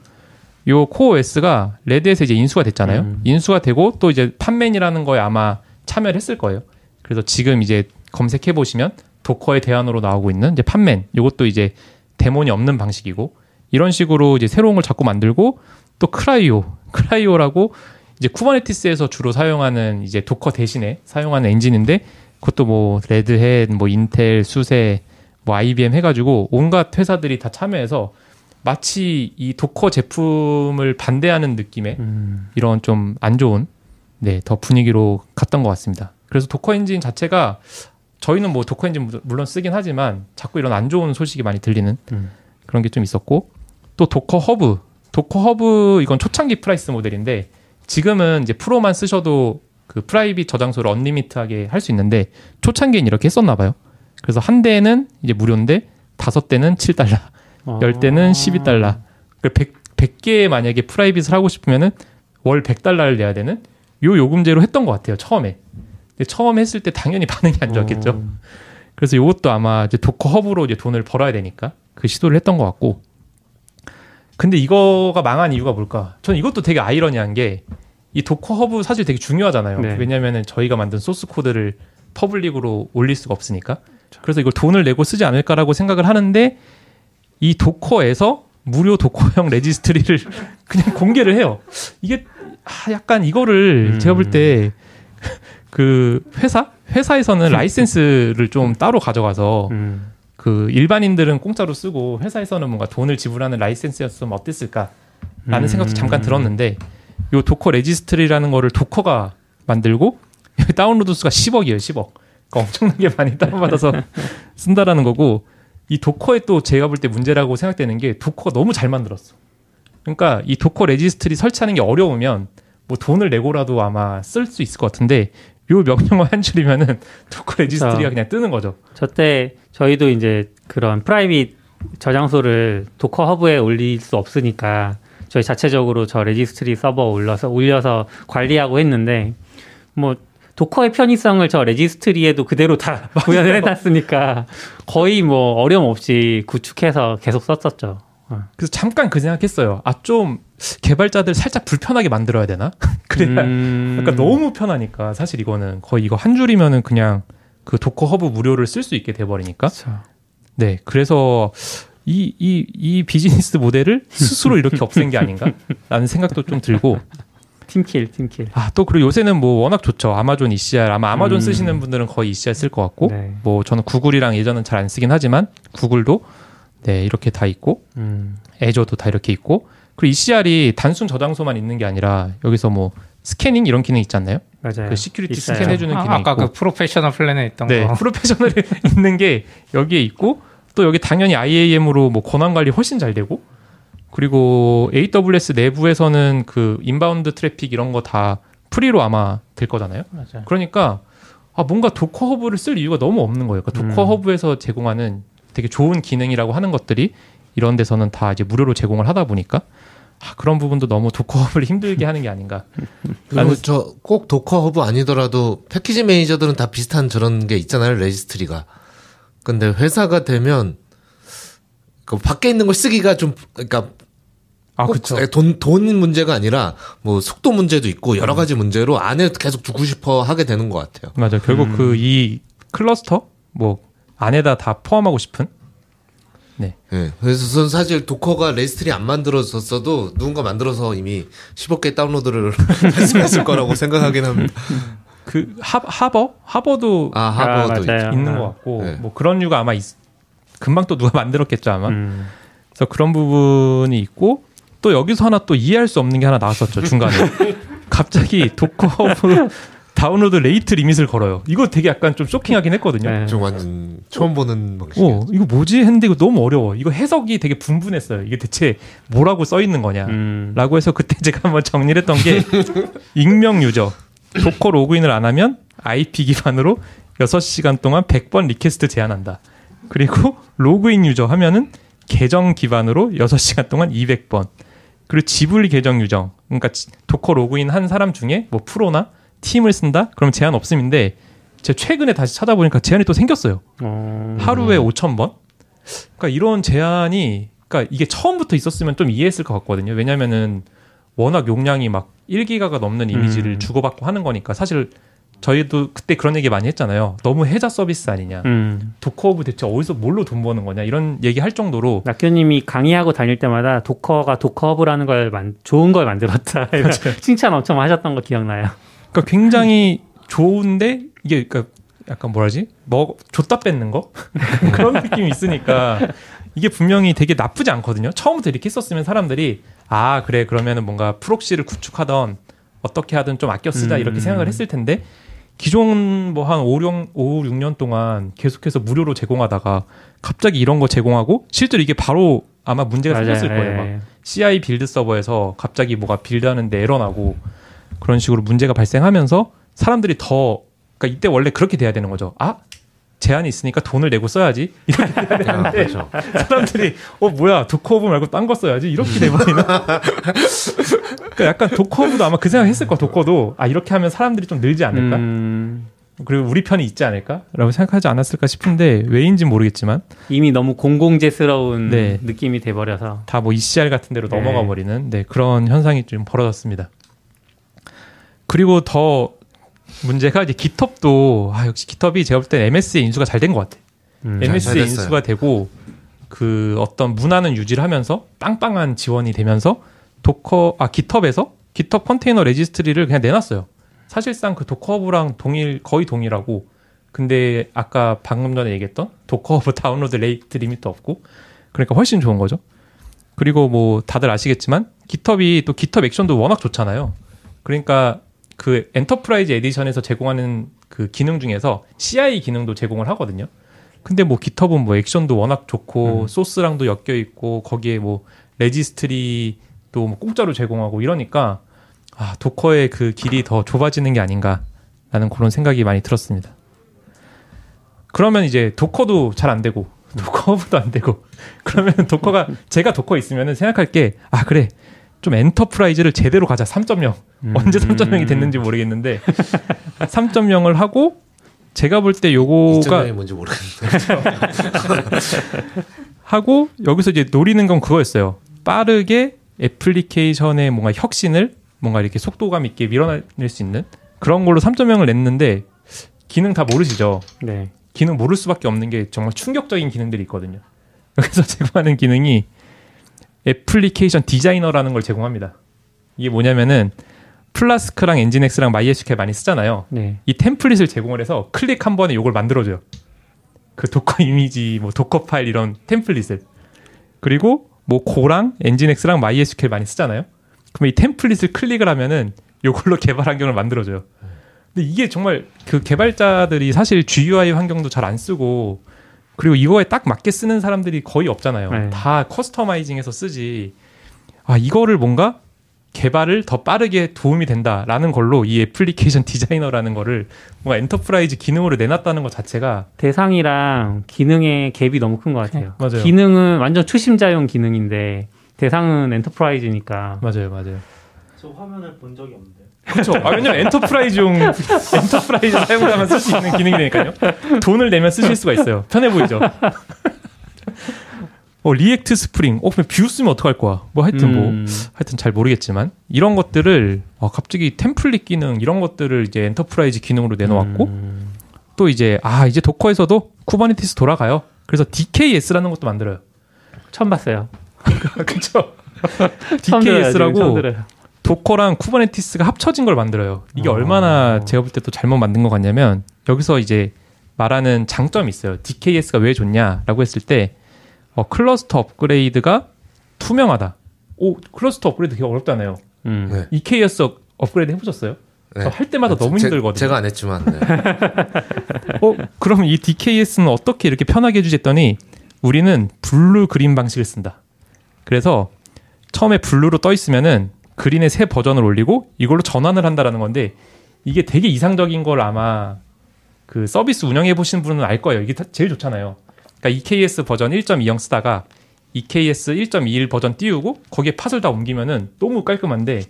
요 코어 OS가 레드에서 이제 인수가 됐잖아요. 음. 인수가 되고 또 이제 Podman이라는 거에 아마 참여를 했을 거예요. 그래서 지금 이제 검색해 보시면 Docker의 대안으로 나오고 있는 이제 Podman 요것도 이제 daemon이 없는 방식이고 이런 식으로 이제 새로운 걸 자꾸 만들고 또 CRI-O CRI-O라고 이제 Kubernetes에서 주로 사용하는 이제 Docker 대신에 사용하는 엔진인데 그것도 뭐 Red Hat, 뭐 Intel, SUSE, 뭐 IBM 해가지고 온갖 회사들이 다 참여해서 마치 이 Docker 제품을 반대하는 느낌의 음. 이런 좀 안 좋은 네 더 분위기로 갔던 것 같습니다. 그래서 Docker 엔진 자체가 저희는 뭐 Docker 엔진 물- 물론 쓰긴 하지만 자꾸 이런 안 좋은 소식이 많이 들리는 음. 그런 게 좀 있었고 또 Docker Hub Docker Hub 이건 초창기 price 모델인데 지금은 이제 프로만 쓰셔도 그 private 저장소를 unlimit하게 할 수 있는데 초창기엔 이렇게 했었나 봐요. 그래서 한 대는 이제 무료인데 다섯 대는 7달러, 어. 열 대는 12달러. 그 100, 100개 만약에 private을 하고 싶으면은 월 100달러를 내야 되는 요 요금제로 했던 것 같아요. 처음에. 근데 처음 했을 때 당연히 반응이 안 좋았겠죠. 어. 그래서 이것도 아마 이제 Docker Hub로 이제 돈을 벌어야 되니까 그 시도를 했던 것 같고. 근데 이거가 망한 이유가 뭘까? 전 이것도 되게 아이러니한 게 이 Docker Hub 사실 되게 중요하잖아요. 네. 왜냐면은 저희가 만든 소스 코드를 public으로 올릴 수가 없으니까. 그래서 이걸 돈을 내고 쓰지 않을까라고 생각을 하는데 이 Docker에서 무료 Docker형 registry를 그냥 공개를 해요. 이게 아, 약간 이거를 음. 제가 볼 때 그 회사 회사에서는 라이센스를 좀 따로 가져가서 음. 그 일반인들은 공짜로 쓰고 회사에서는 뭔가 돈을 지불하는 라이센스였으면 어땠을까라는 음. 생각도 잠깐 들었는데 요 Docker registry라는 거를 Docker가 만들고 다운로드 수가 10억이에요, 10억. 그러니까 엄청나게 많이 다운받아서 쓴다라는 거고 이 Docker의 또 제가 볼 때 문제라고 생각되는 게 Docker가 너무 잘 만들었어. 그러니까 이 Docker registry 설치하는 게 어려우면 뭐 돈을 내고라도 아마 쓸 수 있을 것 같은데 요 명령어 한 줄이면은 Docker registry가 자. 그냥 뜨는 거죠. 저때 저희도 이제 그런 private 저장소를 Docker Hub에 올릴 수 없으니까 저희 자체적으로 저 registry 서버 올려서 올려서 관리하고 했는데 뭐 Docker의 편의성을 저 registry에도 그대로 다 구현을 해놨으니까 거의 뭐 어려움 없이 구축해서 계속 썼었죠. 어. 그래서 잠깐 그 생각했어요. 아 좀 개발자들 살짝 불편하게 만들어야 되나? 그래야 음. 그러니까 너무 편하니까 사실 이거는 거의 이거 한 줄이면은 그냥 그 Docker Hub 무료를 쓸 수 있게 돼 버리니까. 그쵸. 네. 그래서 이 이 이 비즈니스 모델을 스스로 이렇게 없앤 게 아닌가라는 생각도 좀 들고 팀킬 팀킬. 아 또 그리고 요새는 뭐 워낙 좋죠. Amazon ECR 아마 아마존 음. 쓰시는 분들은 거의 ECR 쓸 것 같고 네. 뭐 저는 Google이랑 Azure는 잘 안 쓰긴 하지만 Google도 네 이렇게 다 있고 음. Azure도 다 이렇게 있고 그리고 ECR이 단순 저장소만 있는 게 아니라 여기서 뭐 스캐닝 이런 기능 있지 않나요? 맞아요. 그 security 있어요. 스캔 해주는 아, 기능 아까 있고 그 프로페셔널 플랜에 있던 네 거. 프로페셔널이 있는 게 여기에 있고 또 여기 당연히 IAM으로 뭐 권한 관리 훨씬 잘 되고 그리고 AWS 내부에서는 그 inbound traffic 이런 거 다 free로 아마 될 거잖아요. 맞아요. 그러니까 아 뭔가 Docker Hub를 쓸 이유가 너무 없는 거예요. 그러니까 Docker 음. Hub에서 제공하는 되게 좋은 기능이라고 하는 것들이 이런 데서는 다 이제 무료로 제공을 하다 보니까 아, 그런 부분도 너무 Docker Hub를 힘들게 하는 게 아닌가. 그리고 나는- 저 꼭 Docker Hub 아니더라도 패키지 매니저들은 다 비슷한 저런 게 있잖아요 registry가. 근데 회사가 되면 그 밖에 있는 걸 쓰기가 좀 그러니까 아 꼭 그렇죠. 돈, 돈 문제가 아니라 뭐 속도 문제도 있고 여러 가지 문제로 안에 계속 두고 싶어 하게 되는 것 같아요. 맞아. 결국 음. 그 이 클러스터 뭐 안에다 다 포함하고 싶은 네. 예. 그래서 저는 사실 Docker가 registry 안 만들어졌어도 누군가 만들어서 이미 10억 개 다운로드를 했을 거라고 생각하긴 합니다. 그 하, 하버 하버도 아, 하버도. 있 있는 아. 것 같고 네. 뭐 그런 이유가 아마 있, 금방 또 누가 만들었겠죠 아마. 음. 그래서 그런 부분이 있고 또 여기서 하나 또 이해할 수 없는 게 하나 나왔었죠 중간에 갑자기 Docker Hub 다운로드 rate limit을 걸어요. 이거 되게 약간 좀 쇼킹하긴 했거든요. 네. 좀 완전 처음 보는 방식이에요. 어, 이거 뭐지? 했는데 이거 너무 어려워. 이거 해석이 되게 분분했어요. 이게 대체 뭐라고 써 있는 거냐. 음. 라고 해서 그때 제가 한번 정리를 했던 게 익명 유저 Docker 로그인을 안 하면 IP 기반으로 6시간 동안 100번 request 제한한다. 그리고 로그인 유저 하면은 계정 기반으로 6시간 동안 200번. 그리고 지불 계정 유저. 그러니까 지- Docker 로그인 한 사람 중에 뭐 프로나 팀을 쓴다? 그럼 제한 없음인데 제가 최근에 다시 찾아보니까 제한이 또 생겼어요. 어. 하루에 5천 번? 그러니까 이런 제한이 그러니까 이게 처음부터 있었으면 좀 이해했을 것 같거든요. 왜냐면은 워낙 용량이 막 1기가가 넘는 이미지를 음. 주고받고 하는 거니까 사실 저희도 그때 그런 얘기 많이 했잖아요. 너무 혜자 서비스 아니냐. 음. Docker Hub 대체 어디서 뭘로 돈 버는 거냐 이런 얘기 할 정도로 낙교님이 강의하고 다닐 때마다 Docker가 Docker Hub라는 걸 만, 좋은 걸 만들었다. 칭찬 엄청 하셨던 거 기억나요. 그러니까 굉장히 좋은데 이게 그러니까 약간 뭐라지? 뭐 줬다 뺏는 거 그런 느낌이 있으니까 이게 분명히 되게 나쁘지 않거든요. 처음부터 이렇게 했었으면 사람들이 아 그래 그러면은 뭔가 proxy를 구축하던 어떻게 하든 좀 아껴 쓰자 음. 이렇게 생각을 했을 텐데 기존 뭐 한 5, 6, 5, 6년 동안 계속해서 무료로 제공하다가 갑자기 이런 거 제공하고 실제로 이게 바로 아마 문제가 생겼을 거예요. 막 예. CI build 서버에서 갑자기 뭐가 build하는데 에러 나고 그런 식으로 문제가 발생하면서 사람들이 더 그러니까 이때 원래 그렇게 돼야 되는 거죠. 아 제한이 있으니까 돈을 내고 써야지 이렇게 돼야 아, 되는데 그렇죠. 사람들이 어 뭐야 Docker Hub 말고 딴 거 써야지 이렇게 돼버리나 그러니까 약간 Docker Hub도 아마 그 생각했을 거야 Docker도 아 이렇게 하면 사람들이 좀 늘지 않을까 음, 그리고 우리 편이 있지 않을까라고 생각하지 않았을까 싶은데 왜인지 모르겠지만 이미 너무 공공재스러운 네. 느낌이 돼버려서 다 뭐 ECR 같은 데로 네. 넘어가 버리는 네, 그런 현상이 좀 벌어졌습니다. 그리고 더 문제가 이제 GitHub도 아 역시 GitHub이 제가 볼 때 MS의 인수가 잘 된 것 같아. 음, MS의 됐어요. 인수가 되고 그 어떤 문화는 유지를 하면서 빵빵한 지원이 되면서 Docker 아 GitHub에서 GitHub 컨테이너 레지스트리를 그냥 내놨어요. 사실상 그 Docker Hub랑 동일 거의 동일하고 근데 아까 방금 전에 얘기했던 Docker Hub download rate limit 없고 그러니까 훨씬 좋은 거죠. 그리고 뭐 다들 아시겠지만 GitHub이 또 GitHub 액션도 워낙 좋잖아요. 그러니까 그 Enterprise Edition에서 제공하는 그 기능 중에서 CI 기능도 제공을 하거든요. 근데 뭐 GitHub은 뭐 Action도 워낙 좋고 소스랑도 엮여 있고 거기에 뭐 registry도 뭐 공짜로 제공하고 이러니까 아 Docker의 그 길이 더 좁아지는 게 아닌가라는 그런 생각이 많이 들었습니다. 그러면 이제 Docker도 잘 안 되고 Docker도 안 되고 그러면 Docker가 제가 Docker 있으면은 생각할 게 아 그래. 좀 enterprise를 제대로 가자. 3.0 언제 3.0이 됐는지 모르겠는데 3.0을 하고 제가 볼 때 요거가 뭔지 모르겠는데. 하고 여기서 이제 노리는 건 그거였어요. 빠르게 애플리케이션의 뭔가 혁신을 뭔가 이렇게 속도감 있게 밀어낼 수 있는 그런 걸로 3.0을 냈는데 기능 다 모르시죠? 네. 기능 모를 수밖에 없는 게 정말 충격적인 기능들이 있거든요. 여기서 제공하는 기능이 Application Designer라는 걸 제공합니다. 이게 뭐냐면은 Flask랑 Nginx랑 MySQL 많이 쓰잖아요. 네. 이 template을 제공을 해서 클릭 한 번에 이걸 만들어줘요. 그 Docker 이미지, 뭐 Dockerfile 이런 template을. 그리고 뭐 Go랑 Nginx랑 MySQL 많이 쓰잖아요. 그럼 이 template을 클릭을 하면은 이걸로 개발 환경을 만들어줘요. 근데 이게 정말 그 개발자들이 사실 GUI 환경도 잘 안 쓰고 그리고 이거에 딱 맞게 쓰는 사람들이 거의 없잖아요. 네. 다 customizing해서 쓰지. 아 이거를 뭔가 개발을 더 빠르게 도움이 된다라는 걸로 이 Application Designer라는 거를 뭔가 enterprise 기능으로 내놨다는 것 자체가 대상이랑 기능의 갭이 너무 큰 것 같아요. 맞아요. 기능은 완전 초심자용 기능인데 대상은 enterprise니까 맞아요, 맞아요. 저 화면을 본 적이 없는데. 그렇죠. 아, 왜냐면 enterprise용 enterprise 사용자만 쓸 수 있는 기능이 되니까요. 돈을 내면 쓰실 수가 있어요. 편해 보이죠. 어, React Spring. 어, 그럼 Vue 쓰면 어떡할 거야? 뭐 하여튼 뭐 음, 하여튼 잘 모르겠지만 이런 것들을 어, 갑자기 template 기능 이런 것들을 이제 enterprise 기능으로 내놓았고 음, 또 이제 아 이제 Docker에서도 Kubernetes 돌아가요. 그래서 DKS라는 것도 만들어요. 처음 봤어요. 처음 DKS라고. Docker랑 Kubernetes가 합쳐진 걸 만들어요. 이게 어. 얼마나 제가 볼 때 또 잘못 만든 것 같냐면 여기서 이제 말하는 장점이 있어요. DKS가 왜 좋냐라고 했을 때 어, 클러스터 업그레이드가 투명하다. 오 클러스터 업그레이드 되게 어렵잖아요. 음. 네. EKS 업그레이드 해보셨어요? 네. 어, 할 때마다 너무 제- 힘들거든요. 제가 안 했지만. 네. 어, 그럼 이 DKS는 어떻게 이렇게 편하게 해주지 했더니 우리는 blue green 방식을 쓴다. 그래서 처음에 blue로 떠 있으면은 green의 새 버전을 올리고 이걸로 전환을 한다라는 건데 이게 되게 이상적인 걸 아마 그 서비스 운영해 보신 분은 알 거예요. 이게 다- 제일 좋잖아요. 그러니까 EKS 버전 1.20 쓰다가 EKS 1.21 버전 띄우고 거기에 pod을 다 옮기면은 너무 깔끔한데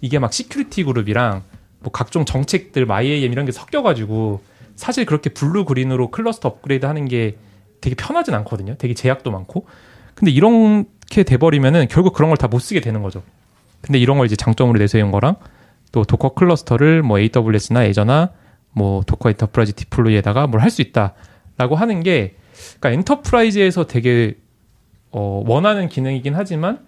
이게 막 security group이랑 뭐 각종 정책들 IAM 이런 게 섞여가지고 사실 그렇게 blue green으로 cluster 업그레이드 하는 게 되게 편하진 않거든요. 되게 제약도 많고. 근데 이렇게 돼버리면은 결국 그런 걸 다 못 쓰게 되는 거죠. 근데 이런 걸 이제 장점으로 내세운 거랑 또 Docker cluster를 뭐 AWS나 Azure나 뭐 Docker Enterprise deploy에다가 뭘 할 수 있다라고 하는 게 그러니까 enterprise에서 되게 어, 원하는 기능이긴 하지만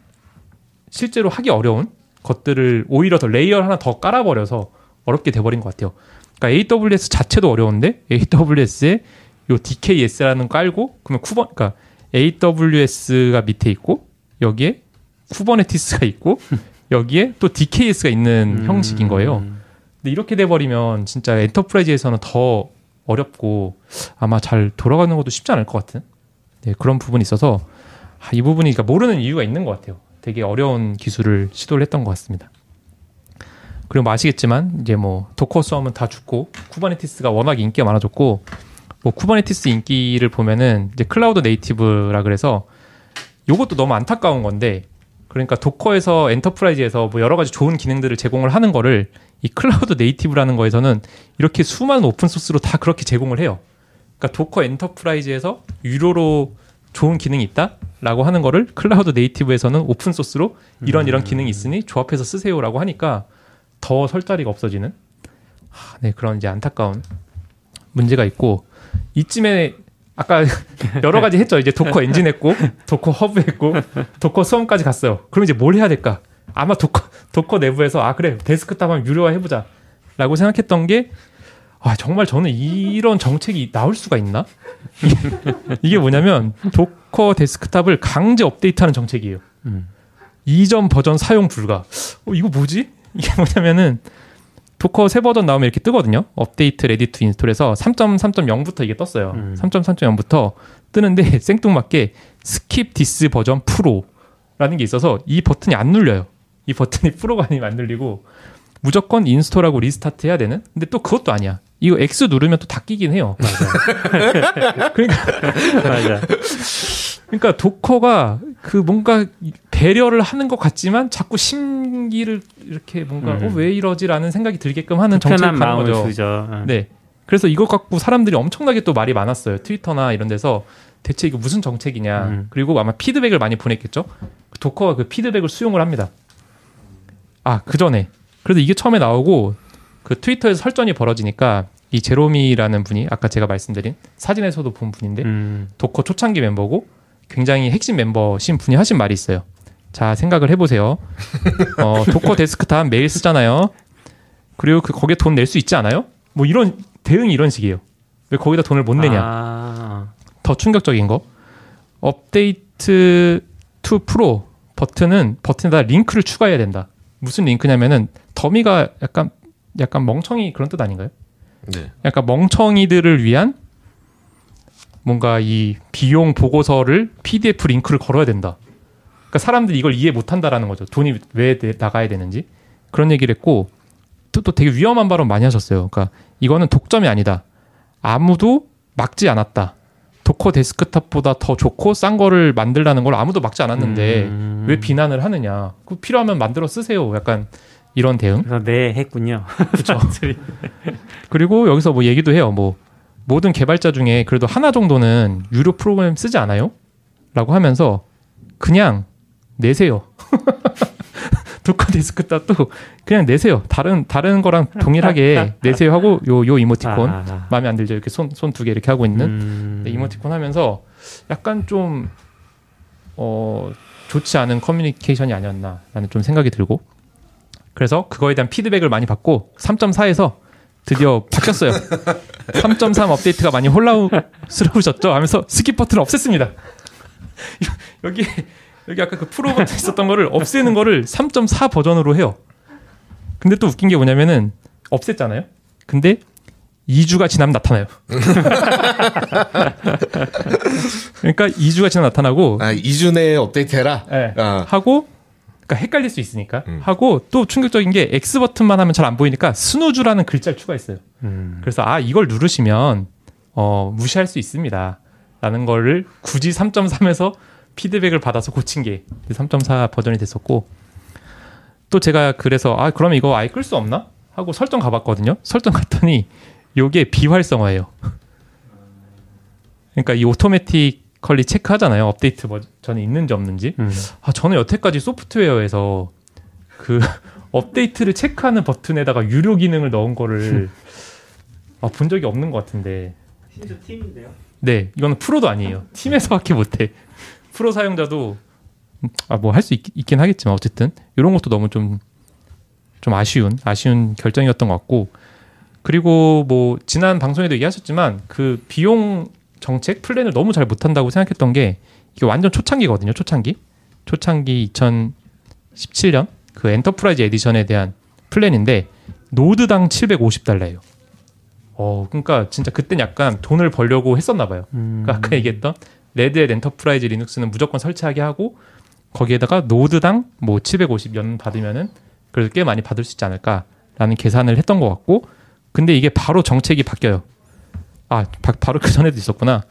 실제로 하기 어려운 것들을 오히려 더 layer 하나 더 깔아버려서 어렵게 돼버린 것 같아요. 그러니까 AWS 자체도 어려운데 AWS에 요 DKS라는 거 깔고 그러면 쿠버 그러니까 AWS가 밑에 있고 여기에 Kubernetes가 있고 여기에 또 DKS가 있는 음. 형식인 거예요. 근데 이렇게 돼버리면 진짜 enterprise에서는 더 어렵고 아마 잘 돌아가는 것도 쉽지 않을 것 같은 네, 그런 부분이 있어서 아, 이 부분이 그러니까 모르는 이유가 있는 것 같아요. 되게 어려운 기술을 시도를 했던 것 같습니다. 그리고 뭐 아시겠지만 이제 뭐 Docker Swarm은 다 죽고 Kubernetes가 워낙 인기가 많아졌고 뭐 Kubernetes 인기를 보면은 이제 cloud native라 그래서 요것도 너무 안타까운 건데 그러니까 Docker에서 enterprise에서 뭐 여러 가지 좋은 기능들을 제공을 하는 거를 이 cloud native라는 거에서는 이렇게 수많은 오픈 소스로 다 그렇게 제공을 해요. 그러니까 Docker Enterprise에서 유료로 좋은 기능이 있다라고 하는 거를 cloud native에서는 오픈 소스로 이런 이런 기능이 있으니 조합해서 쓰세요라고 하니까 더 설 자리가 없어지는 하, 네 그런 이제 안타까운 문제가 있고 이쯤에 아까 여러 가지 했죠 이제 Docker Engine 했고 Docker Hub 했고 Docker Swarm까지 갔어요 그럼 이제 뭘 해야 될까 아마 Docker Docker 내부에서 아 그래 데스크탑 한번 유료화 해보자 라고 생각했던 게 아, 정말 저는 이런 정책이 나올 수가 있나? 이게 뭐냐면 Docker Desktop을 강제 업데이트하는 정책이에요. 음. 이전 버전 사용 불가. 어, 이거 뭐지? 이게 뭐냐면은 Docker 새 버전 나오면 이렇게 뜨거든요. update ready to install에서 3.3.0부터 이게 떴어요. 음. 3.3.0부터 뜨는데 생뚱맞게 skip this version Pro라는 게 있어서 이 버튼이 안 눌려요. 이 버튼이 Pro가 아니면 안 눌리고 무조건 install하고 restart 해야 되는? 근데 또 그것도 아니야. 이거 X 누르면 또 다 꺼지긴 해요. 맞아. 그러니까 도커가 그 뭔가 배려를 하는 것 같지만 자꾸 심기를 이렇게 뭔가 음. 어, 왜 이러지라는 생각이 들게끔 하는 정책을 하는 거죠. 주죠. 응. 네. 그래서 이것 갖고 사람들이 엄청나게 또 말이 많았어요. 트위터나 이런 데서 대체 이거 무슨 정책이냐. 음. 그리고 아마 피드백을 많이 보냈겠죠. 도커가 그 피드백을 수용을 합니다. 아, 그 전에. 그래도 이게 처음에 나오고 그 트위터에서 설전이 벌어지니까 이 제로미라는 분이 아까 제가 말씀드린 사진에서도 본 분인데 음. Docker 초창기 멤버고 굉장히 핵심 멤버신 분이 하신 말이 있어요. 자, 생각을 해보세요. 어, Docker Desktop 매일 쓰잖아요. 그리고 그 거기에 돈 낼 수 있지 않아요? 뭐 이런 대응이 이런 식이에요. 왜 거기다 돈을 못 내냐? 아, 더 충격적인 거. update to Pro 버튼은 버튼에다 링크를 추가해야 된다. 무슨 링크냐면은 dummy가 약간 약간 멍청이 그런 뜻 아닌가요? 네. 약간 멍청이들을 위한 뭔가 이 비용 보고서를 PDF 링크를 걸어야 된다. 그러니까 사람들이 이걸 이해 못 한다라는 거죠. 돈이 왜 내- 나가야 되는지. 그런 얘기를 했고 또, 또 되게 위험한 발언 많이 하셨어요. 그러니까 이거는 독점이 아니다. 아무도 막지 않았다. Docker Desktop보다 더 좋고 싼 거를 만들라는 걸 아무도 막지 않았는데 음. 왜 비난을 하느냐. 그 필요하면 만들어 쓰세요. 약간 이런 대응. 그래서 네 했군요. 그렇죠. 그리고 여기서 뭐 얘기도 해요. 뭐 모든 개발자 중에 그래도 하나 정도는 유료 프로그램 쓰지 않아요? 라고 하면서 그냥 내세요. Docker Desktop도 그냥 내세요. 다른 다른 거랑 동일하게 내세요 하고 요 요 이모티콘 아, 아. 마음에 안 들죠. 이렇게 손 손 두 개 이렇게 하고 있는 음. 네, 이모티콘 하면서 약간 좀 어, 좋지 않은 커뮤니케이션이 아니었나라는 좀 생각이 들고 그래서 그거에 대한 피드백을 많이 받고 3.4에서 드디어 바뀌었어요. 3.3 업데이트가 많이 혼란스러우셨죠? 하면서 skip 버튼을 없앴습니다. 여기 여기 아까 그 프로 버튼 있었던 거를 없애는 거를 3.4 버전으로 해요. 근데 또 웃긴 게 뭐냐면은 없앴잖아요. 근데 2주가 지나면 나타나요. 그러니까 2주가 지나면 나타나고 아, 2주 내에 업데이트 해라? 예. 아. 하고 그러니까 헷갈릴 수 있으니까 음. 하고 또 충격적인 게 X 버튼만 하면 잘 안 보이니까 스누즈라는 글자를 추가했어요. 음. 그래서 아 이걸 누르시면 어, 무시할 수 있습니다라는 거를 굳이 3.3에서 피드백을 받아서 고친 게 3.4 버전이 됐었고 또 제가 그래서 아 그럼 이거 아예 끌 수 없나 하고 설정 가봤거든요. 설정 갔더니 요게 비활성화예요. 그러니까 이 automatically 체크하잖아요. 업데이트 버전이 있는지 없는지. 음. 아, 저는 여태까지 소프트웨어에서 그 업데이트를 체크하는 버튼에다가 유료 기능을 넣은 거를 아, 본 적이 없는 것 같은데. 심지어 팀인데요. 네, 이거는 Pro도 아니에요. 팀에서밖에 못해. 프로 사용자도 아 뭐 할 수 있긴 하겠지만 어쨌든 이런 것도 너무 좀좀 아쉬운 아쉬운 결정이었던 것 같고 그리고 뭐 지난 방송에도 얘기하셨지만 그 비용 정책 플랜을 너무 잘 못한다고 생각했던 게 이게 완전 초창기거든요. 초창기 초창기 2017년 그 Enterprise Edition에 대한 플랜인데 노드당 750달러예요. 어, 그러니까 진짜 그땐 약간 돈을 벌려고 했었나 봐요. 음. 그러니까 아까 얘기했던 Red Hat Enterprise Linux는 무조건 설치하게 하고 거기에다가 노드당 뭐 750연 받으면은 그래도 꽤 많이 받을 수 있지 않을까라는 계산을 했던 것 같고 근데 이게 바로 정책이 바뀌어요. 아 바, 바로 그 전에도 있었구나.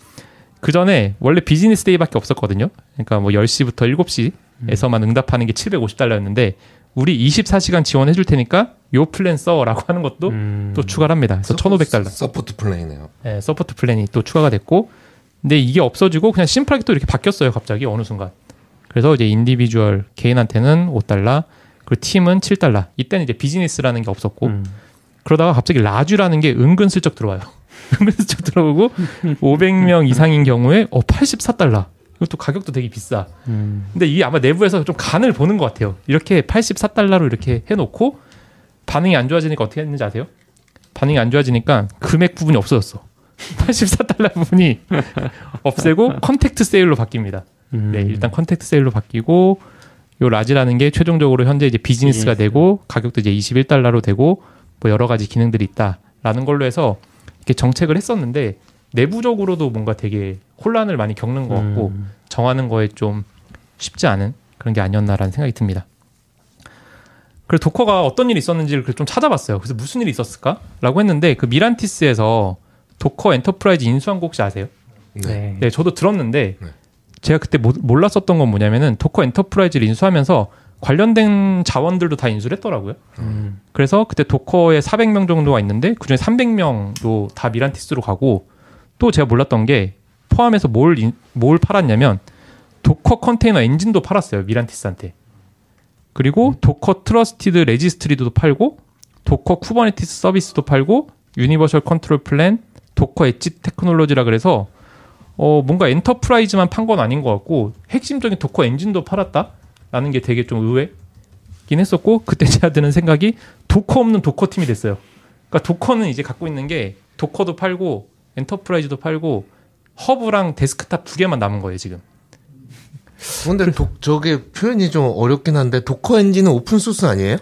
그 전에 원래 business day밖에 없었거든요. 그러니까 뭐 10시부터 7시에서만 응답하는 게 750달러였는데 우리 24시간 지원해 줄 테니까 요 플랜 써라고 하는 것도 음. 또 추가를 합니다. 그래서 1,500달러. support plan이네요. 네, support plan이 또 추가가 됐고 근데 이게 없어지고 그냥 심플하게 또 이렇게 바뀌었어요 갑자기 어느 순간 그래서 이제 individual 개인한테는 5달러 그리고 팀은 7달러 이때는 이제 비즈니스라는 게 없었고 음. 그러다가 갑자기 large라는 게 은근슬쩍 들어와요 은근슬쩍 들어오고 500명 이상인 경우에 어 84달러 이것도 가격도 되게 비싸 음. 근데 이게 아마 내부에서 좀 간을 보는 것 같아요 이렇게 84달러로 이렇게 해놓고 반응이 안 좋아지니까 어떻게 했는지 아세요? 반응이 안 좋아지니까 금액 부분이 없어졌어 84달러 부분이 없애고 contact sales로 바뀝니다. 음. 네, 일단 contact sales로 바뀌고 요 large라는 게 최종적으로 현재 이제 비즈니스가 비즈니스. 되고 가격도 이제 21달러로 되고 뭐 여러 가지 기능들이 있다라는 걸로 해서 이렇게 정책을 했었는데 내부적으로도 뭔가 되게 혼란을 많이 겪는 것 같고 음. 정하는 거에 좀 쉽지 않은 그런 게 아니었나라는 생각이 듭니다. 그래서 Docker가 어떤 일이 있었는지를 좀 찾아봤어요. 그래서 무슨 일이 있었을까라고 했는데 그 Mirantis에서 Docker Enterprise 인수한 거 혹시 아세요? 네. 네, 저도 들었는데 네. 제가 그때 모- 몰랐었던 건 뭐냐면은 Docker Enterprise를 인수하면서 관련된 자원들도 다 인수를 했더라고요. 음. 그래서 그때 Docker에 400명 정도가 있는데 그중에 300명도 다 Mirantis로 가고 또 제가 몰랐던 게 포함해서 뭘, 인- 뭘 팔았냐면 Docker 컨테이너 엔진도 팔았어요. Mirantis한테. 그리고 Docker Trusted Registry도 팔고 Docker Kubernetes Service도 팔고 Universal Control Plane, Docker Edge Technology라 그래서 어 뭔가 Enterprise만 판 건 아닌 것 같고 핵심적인 Docker 엔진도 팔았다 라는 게 되게 좀 의외긴 했었고 그때 제가 드는 생각이 Docker 없는 Docker 팀이 됐어요. 그러니까 Docker는 이제 갖고 있는 게 Docker도 팔고 Enterprise도 팔고 Hub랑 Desktop 두 개만 남은 거예요 지금. 근데 도, 저게 표현이 좀 어렵긴 한데 Docker 엔진은 open source 아니에요?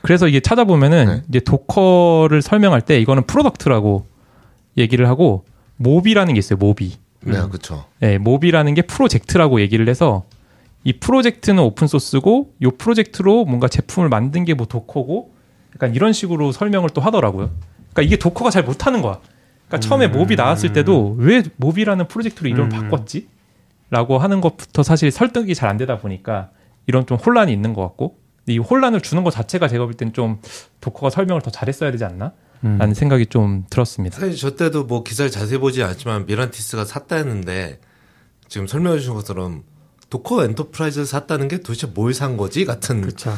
그래서 이게 찾아보면은 네. 이제 Docker를 설명할 때 이거는 product라고 얘기를 하고 Moby라는 게 있어요. Moby. 네, 그렇죠. 네, Moby라는 게 프로젝트라고 얘기를 해서 이 프로젝트는 open source고 이 프로젝트로 뭔가 제품을 만든 게 뭐 Docker고 약간 이런 식으로 설명을 또 하더라고요. 그러니까 이게 Docker가 잘 못하는 거야. 그러니까 처음에 Moby 나왔을 때도 왜 Moby라는 프로젝트로 이름을 음. 바꿨지? 라고 하는 것부터 사실 설득이 잘 안 되다 보니까 이런 좀 혼란이 있는 것 같고 이 혼란을 주는 것 자체가 제가 볼땐좀 Docker가 설명을 더 잘했어야 되지 않나? 음. 라는 생각이 좀 들었습니다. 사실 저 때도 뭐 기사를 자세히 보지 않았지만 Mirantis가 샀다 했는데 지금 설명해 주신 것처럼 Docker Enterprise를 샀다는 게 도대체 뭘 산 거지 같은 그렇죠.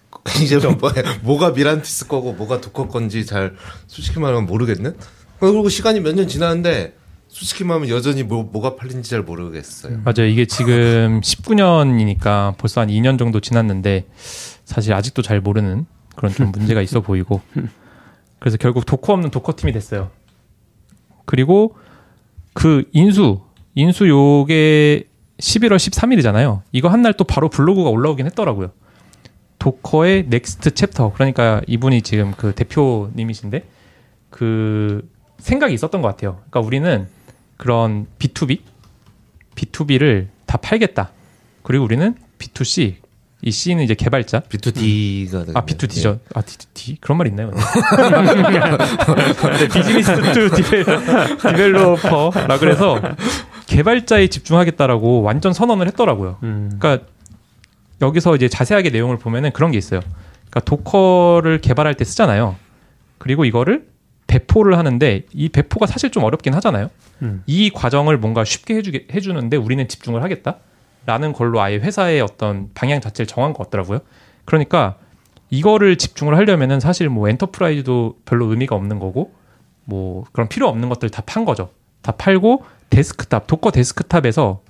이제 뭐, 뭐가 Mirantis 거고 뭐가 Docker 건지 잘 솔직히 말하면 모르겠는. 그리고 시간이 몇 년 지났는데 솔직히 말하면 여전히 뭐, 뭐가 팔린지 잘 모르겠어요. 맞아요. 이게 지금 19년이니까 벌써 한 2년 정도 지났는데 사실 아직도 잘 모르는 그런 좀 문제가 있어 보이고 그래서 결국 Docker 없는 Docker 팀이 됐어요. 그리고 그 인수 인수 요게 11월 13일이잖아요. 이거 한 날 또 바로 블로그가 올라오긴 했더라고요. Docker의 next chapter 그러니까 이분이 지금 그 대표님이신데 그 생각이 있었던 것 같아요. 그러니까 우리는 그런 B2B B2B를 다 팔겠다. 그리고 우리는 B2C 이 C는 이제 개발자 B2D가 아 B2D죠. 아 D 그런 말 있나요? 네, business to devel, developer라 그래서 개발자에 집중하겠다라고 완전 선언을 했더라고요. 음. 그러니까 여기서 이제 자세하게 내용을 보면은 그런 게 있어요. 그러니까 Docker를 개발할 때 쓰잖아요. 그리고 이거를 배포를 하는데 이 배포가 사실 좀 어렵긴 하잖아요. 음. 이 과정을 뭔가 쉽게 해주게 해주는데 우리는 집중을 하겠다 라는 걸로 아예 회사의 어떤 방향 자체를 정한 것 같더라고요. 그러니까 이거를 집중을 하려면은 사실 뭐 enterprise도 별로 의미가 없는 거고 뭐 그런 필요 없는 것들 다 판 거죠. 다 팔고 Desktop Docker Desktop에서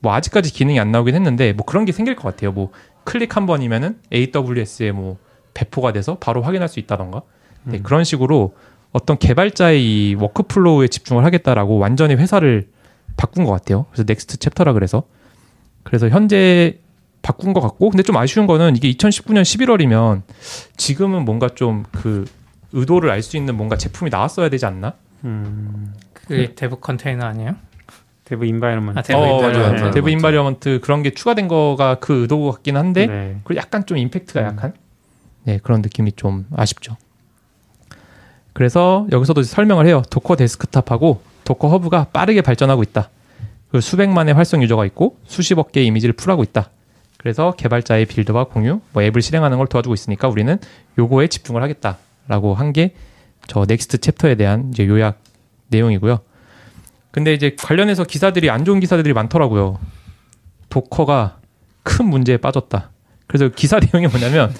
뭐 아직까지 기능이 안 나오긴 했는데 뭐 그런 게 생길 것 같아요. 뭐 클릭 한 번이면은 AWS에 뭐 배포가 돼서 바로 확인할 수 있다던가 네, 그런 식으로 어떤 개발자의 이 workflow에 집중을 하겠다라고 완전히 회사를 바꾼 것 같아요. 그래서 next chapter라 그래서 그래서 현재 바꾼 것 같고 근데 좀 아쉬운 거는 이게 2019년 11월이면 지금은 뭔가 좀 그 의도를 알 수 있는 뭔가 제품이 나왔어야 되지 않나? 음, 그게 dev container 아니에요? dev environment. 아, dev 어, environment. 맞아요. 맞아요. dev environment 그런 게 추가된 거가 그 의도 같긴 한데 네. 그리고 약간 좀 impact가 음. 약한 네 그런 느낌이 좀 아쉽죠. 그래서 여기서도 설명을 해요. Docker Desktop하고 Docker Hub가 빠르게 발전하고 있다. 그 수백만의 활성 user가 있고 수십억 개의 이미지를 pull하고 있다. 그래서 개발자의 build와 공유, 뭐 앱을 실행하는 걸 도와주고 있으니까 우리는 요거에 집중을 하겠다라고 한 게 저 넥스트 챕터에 대한 이제 요약 내용이고요. 근데 이제 관련해서 기사들이 안 좋은 기사들이 많더라고요. Docker가 큰 문제에 빠졌다. 그래서 기사 내용이 뭐냐면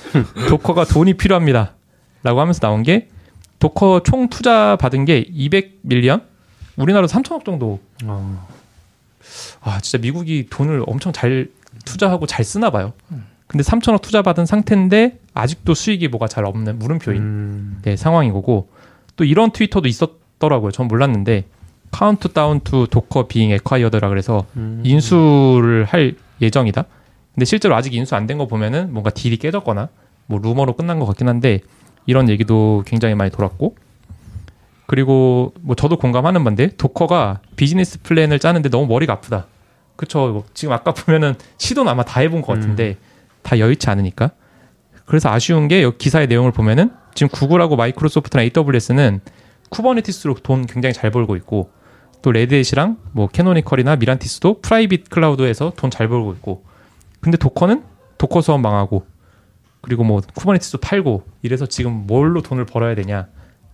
Docker가 돈이 필요합니다. 라고 하면서 나온 게 Docker 총 투자 받은 게 200 million? 우리나라로 3천억 정도. 어, 아, 진짜 미국이 돈을 엄청 잘 투자하고 잘 쓰나 봐요. 근데 3천억 투자 받은 상태인데 아직도 수익이 뭐가 잘 없는 물음표인 음, 네, 상황인 거고 또 이런 트위터도 있었더라고요. 전 몰랐는데 countdown to Docker being acquired라 그래서 음. 인수를 할 예정이다. 근데 실제로 아직 인수 안 된 거 보면은 뭔가 deal이 깨졌거나 뭐 루머로 끝난 것 같긴 한데 이런 얘기도 굉장히 많이 돌았고 그리고 뭐 저도 공감하는 건데 Docker가 business plan을 짜는데 너무 머리가 아프다. 그쵸. 뭐 지금 아까 보면은 시도는 아마 다 해본 것 같은데 다 여의치 않으니까. 그래서 아쉬운 게 여기 기사의 내용을 보면은 지금 Google하고 Microsoft나 AWS는 Kubernetes로 돈 굉장히 잘 벌고 있고 또 레드햇이랑 뭐 캐노니컬이나 미란티스도 프라이빗 클라우드에서 돈 잘 벌고 있고 근데 Docker는 Docker Swarm 망하고 그리고 뭐 Kubernetes도 팔고 이래서 지금 뭘로 돈을 벌어야 되냐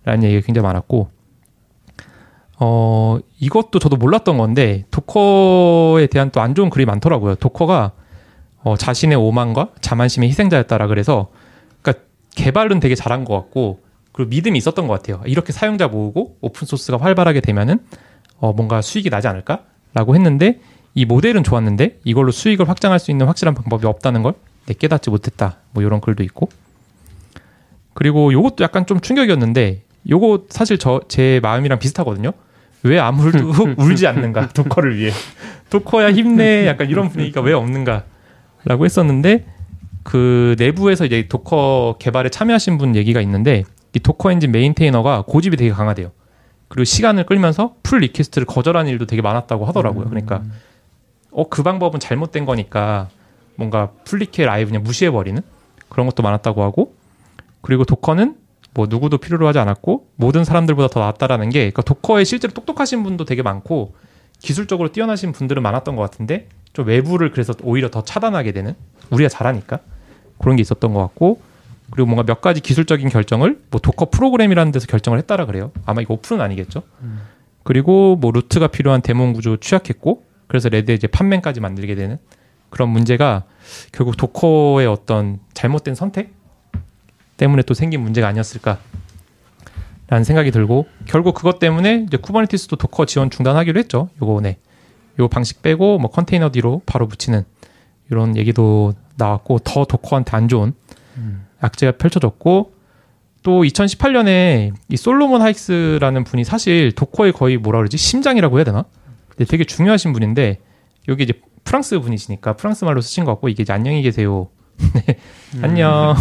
라는 얘기가 굉장히 많았고 어 이것도 저도 몰랐던 건데 도커에 대한 또 안 좋은 글이 많더라고요. 도커가 어, 자신의 오만과 자만심의 희생자였다라 그래서 그러니까 개발은 되게 잘한 것 같고 그리고 믿음이 있었던 것 같아요. 이렇게 사용자 모으고 오픈 소스가 활발하게 되면은 어, 뭔가 수익이 나지 않을까 라고 했는데 이 모델은 좋았는데 이걸로 수익을 확장할 수 있는 확실한 방법이 없다는 걸 네, 깨닫지 못했다. 뭐 이런 글도 있고 그리고 요것도 약간 좀 충격이었는데 요거 사실 저 제 마음이랑 비슷하거든요. 왜 아무도 울지 않는가 Docker를 위해 Docker야 힘내 약간 이런 분위기가 왜 없는가 라고 했었는데 그 내부에서 이제 Docker 개발에 참여하신 분 얘기가 있는데 이 Docker 엔진 maintainer가 고집이 되게 강하대요. 그리고 시간을 끌면서 pull request를 거절하는 일도 되게 많았다고 하더라고요. 그러니까 어 그 방법은 잘못된 거니까 뭔가 pull req를 아예 그냥 무시해 버리는 그런 것도 많았다고 하고 그리고 Docker는 뭐 누구도 필요로 하지 않았고 모든 사람들보다 더 낫다라는 게 그러니까 Docker에 실제로 똑똑하신 분도 되게 많고 기술적으로 뛰어나신 분들은 많았던 것 같은데 좀 외부를 그래서 오히려 더 차단하게 되는 우리가 잘하니까 그런 게 있었던 것 같고 그리고 뭔가 몇 가지 기술적인 결정을 뭐 Docker 프로그램이라는 데서 결정을 했다라 그래요. 아마 이거 오픈은 아니겠죠. 그리고 뭐 root가 필요한 daemon 구조 취약했고 그래서 Red Hat에 이제 Podman까지 만들게 되는 그런 문제가 결국 Docker의 어떤 잘못된 선택 때문에 또 생긴 문제가 아니었을까. 라는 생각이 들고 결국 그것 때문에 이제 Kubernetes도 Docker 지원 중단하기로 했죠. 요거 네. 요 방식 빼고 뭐 containerd로 바로 붙이는 이런 얘기도 나왔고 더 Docker한테 안 좋은 악재가 펼쳐졌고 또 2018년에 이 Solomon Hykes라는 분이 사실 Docker의 거의 뭐라 그러지 심장이라고 해야 되나? 근데 되게 중요하신 분인데 여기 이제 프랑스 분이시니까 프랑스 말로 쓰신 것 같고 이게 이제 안녕히 계세요. 네. 안녕.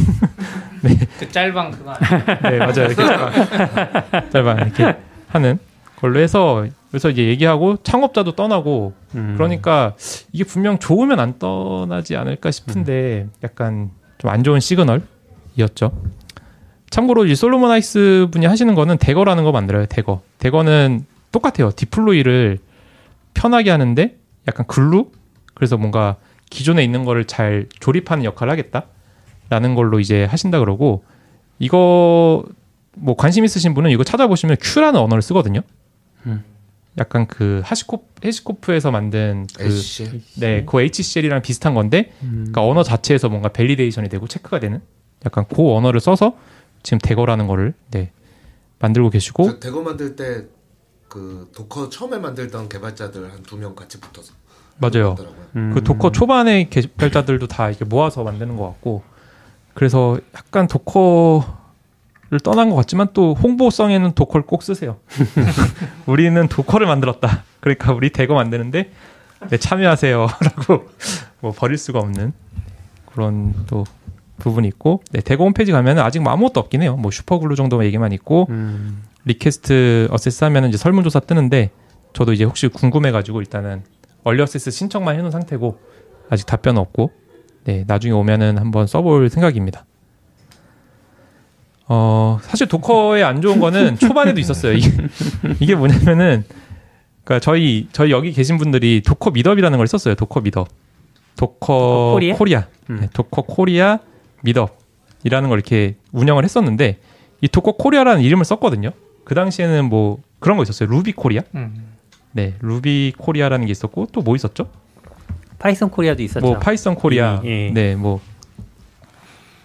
그 짤방 그거 아니에요? 네 맞아요. 이렇게 짧아 이렇게 하는 걸로 해서 그래서 이제 얘기하고 창업자도 떠나고 음. 그러니까 이게 분명 좋으면 안 떠나지 않을까 싶은데 약간 좀 안 좋은 시그널이었죠. 참고로 이 솔로몬 하이스 분이 하시는 거는 대거라는 거 만들어요. 대거. 대거는 똑같아요. deploy를 편하게 하는데 약간 glue? 그래서 뭔가 기존에 있는 거를 잘 조립하는 역할을 하겠다라는 걸로 이제 하신다 그러고 이거 뭐 관심 있으신 분은 이거 찾아보시면 CUE라는 언어를 쓰거든요. 음. 약간 그 HashiCo HashiCorp에서 만든 그 HCL. 네, 그 HCL이랑 비슷한 건데, 음. 그러니까 언어 자체에서 뭔가 validation이 되고 체크가 되는 약간 그 언어를 써서 지금 Dagger라는 거를 네, 만들고 계시고, 저 Dagger 만들 때 그 Docker 처음에 만들던 개발자들 한 두 명 같이 붙어서 맞아요. 음. 그 Docker 초반에 개발자들도 다 이렇게 모아서 만드는 것 같고, 그래서 약간 Docker를 떠난 것 같지만 또 홍보성에는 Docker를 꼭 쓰세요. 우리는 Docker를 만들었다. 그러니까 우리 Dagger 만드는데 네, 참여하세요라고 뭐 버릴 수가 없는 그런 또 부분이 있고, 네, Dagger 홈페이지 가면 아직 뭐 아무것도 없긴 해요. 뭐 superglue 정도 얘기만 있고, 음. request access 하면은 이제 설문조사 뜨는데 저도 이제 혹시 궁금해가지고 일단은 early access 신청만 해놓은 상태고 아직 답변 없고 네 나중에 오면은 한번 써볼 생각입니다. 어 사실 Docker의 안 좋은 거는 초반에도 있었어요. 이게, 이게 뭐냐면은 그러니까 저희 저희 여기 계신 분들이 Docker meetup이라는 걸 썼어요. Docker meetup, Docker Korea? Korea, 음. 네, Docker Korea meetup이라는 걸 이렇게 운영을 했었는데 이 Docker Korea라는 이름을 썼거든요. 그 당시에는 뭐 그런 거 있었어요. Ruby Korea. 음. 네, Ruby Korea라는 게 있었고 또 뭐 있었죠? Python Korea도 있었죠. 뭐 Python Korea. 예, 예. 네, 뭐.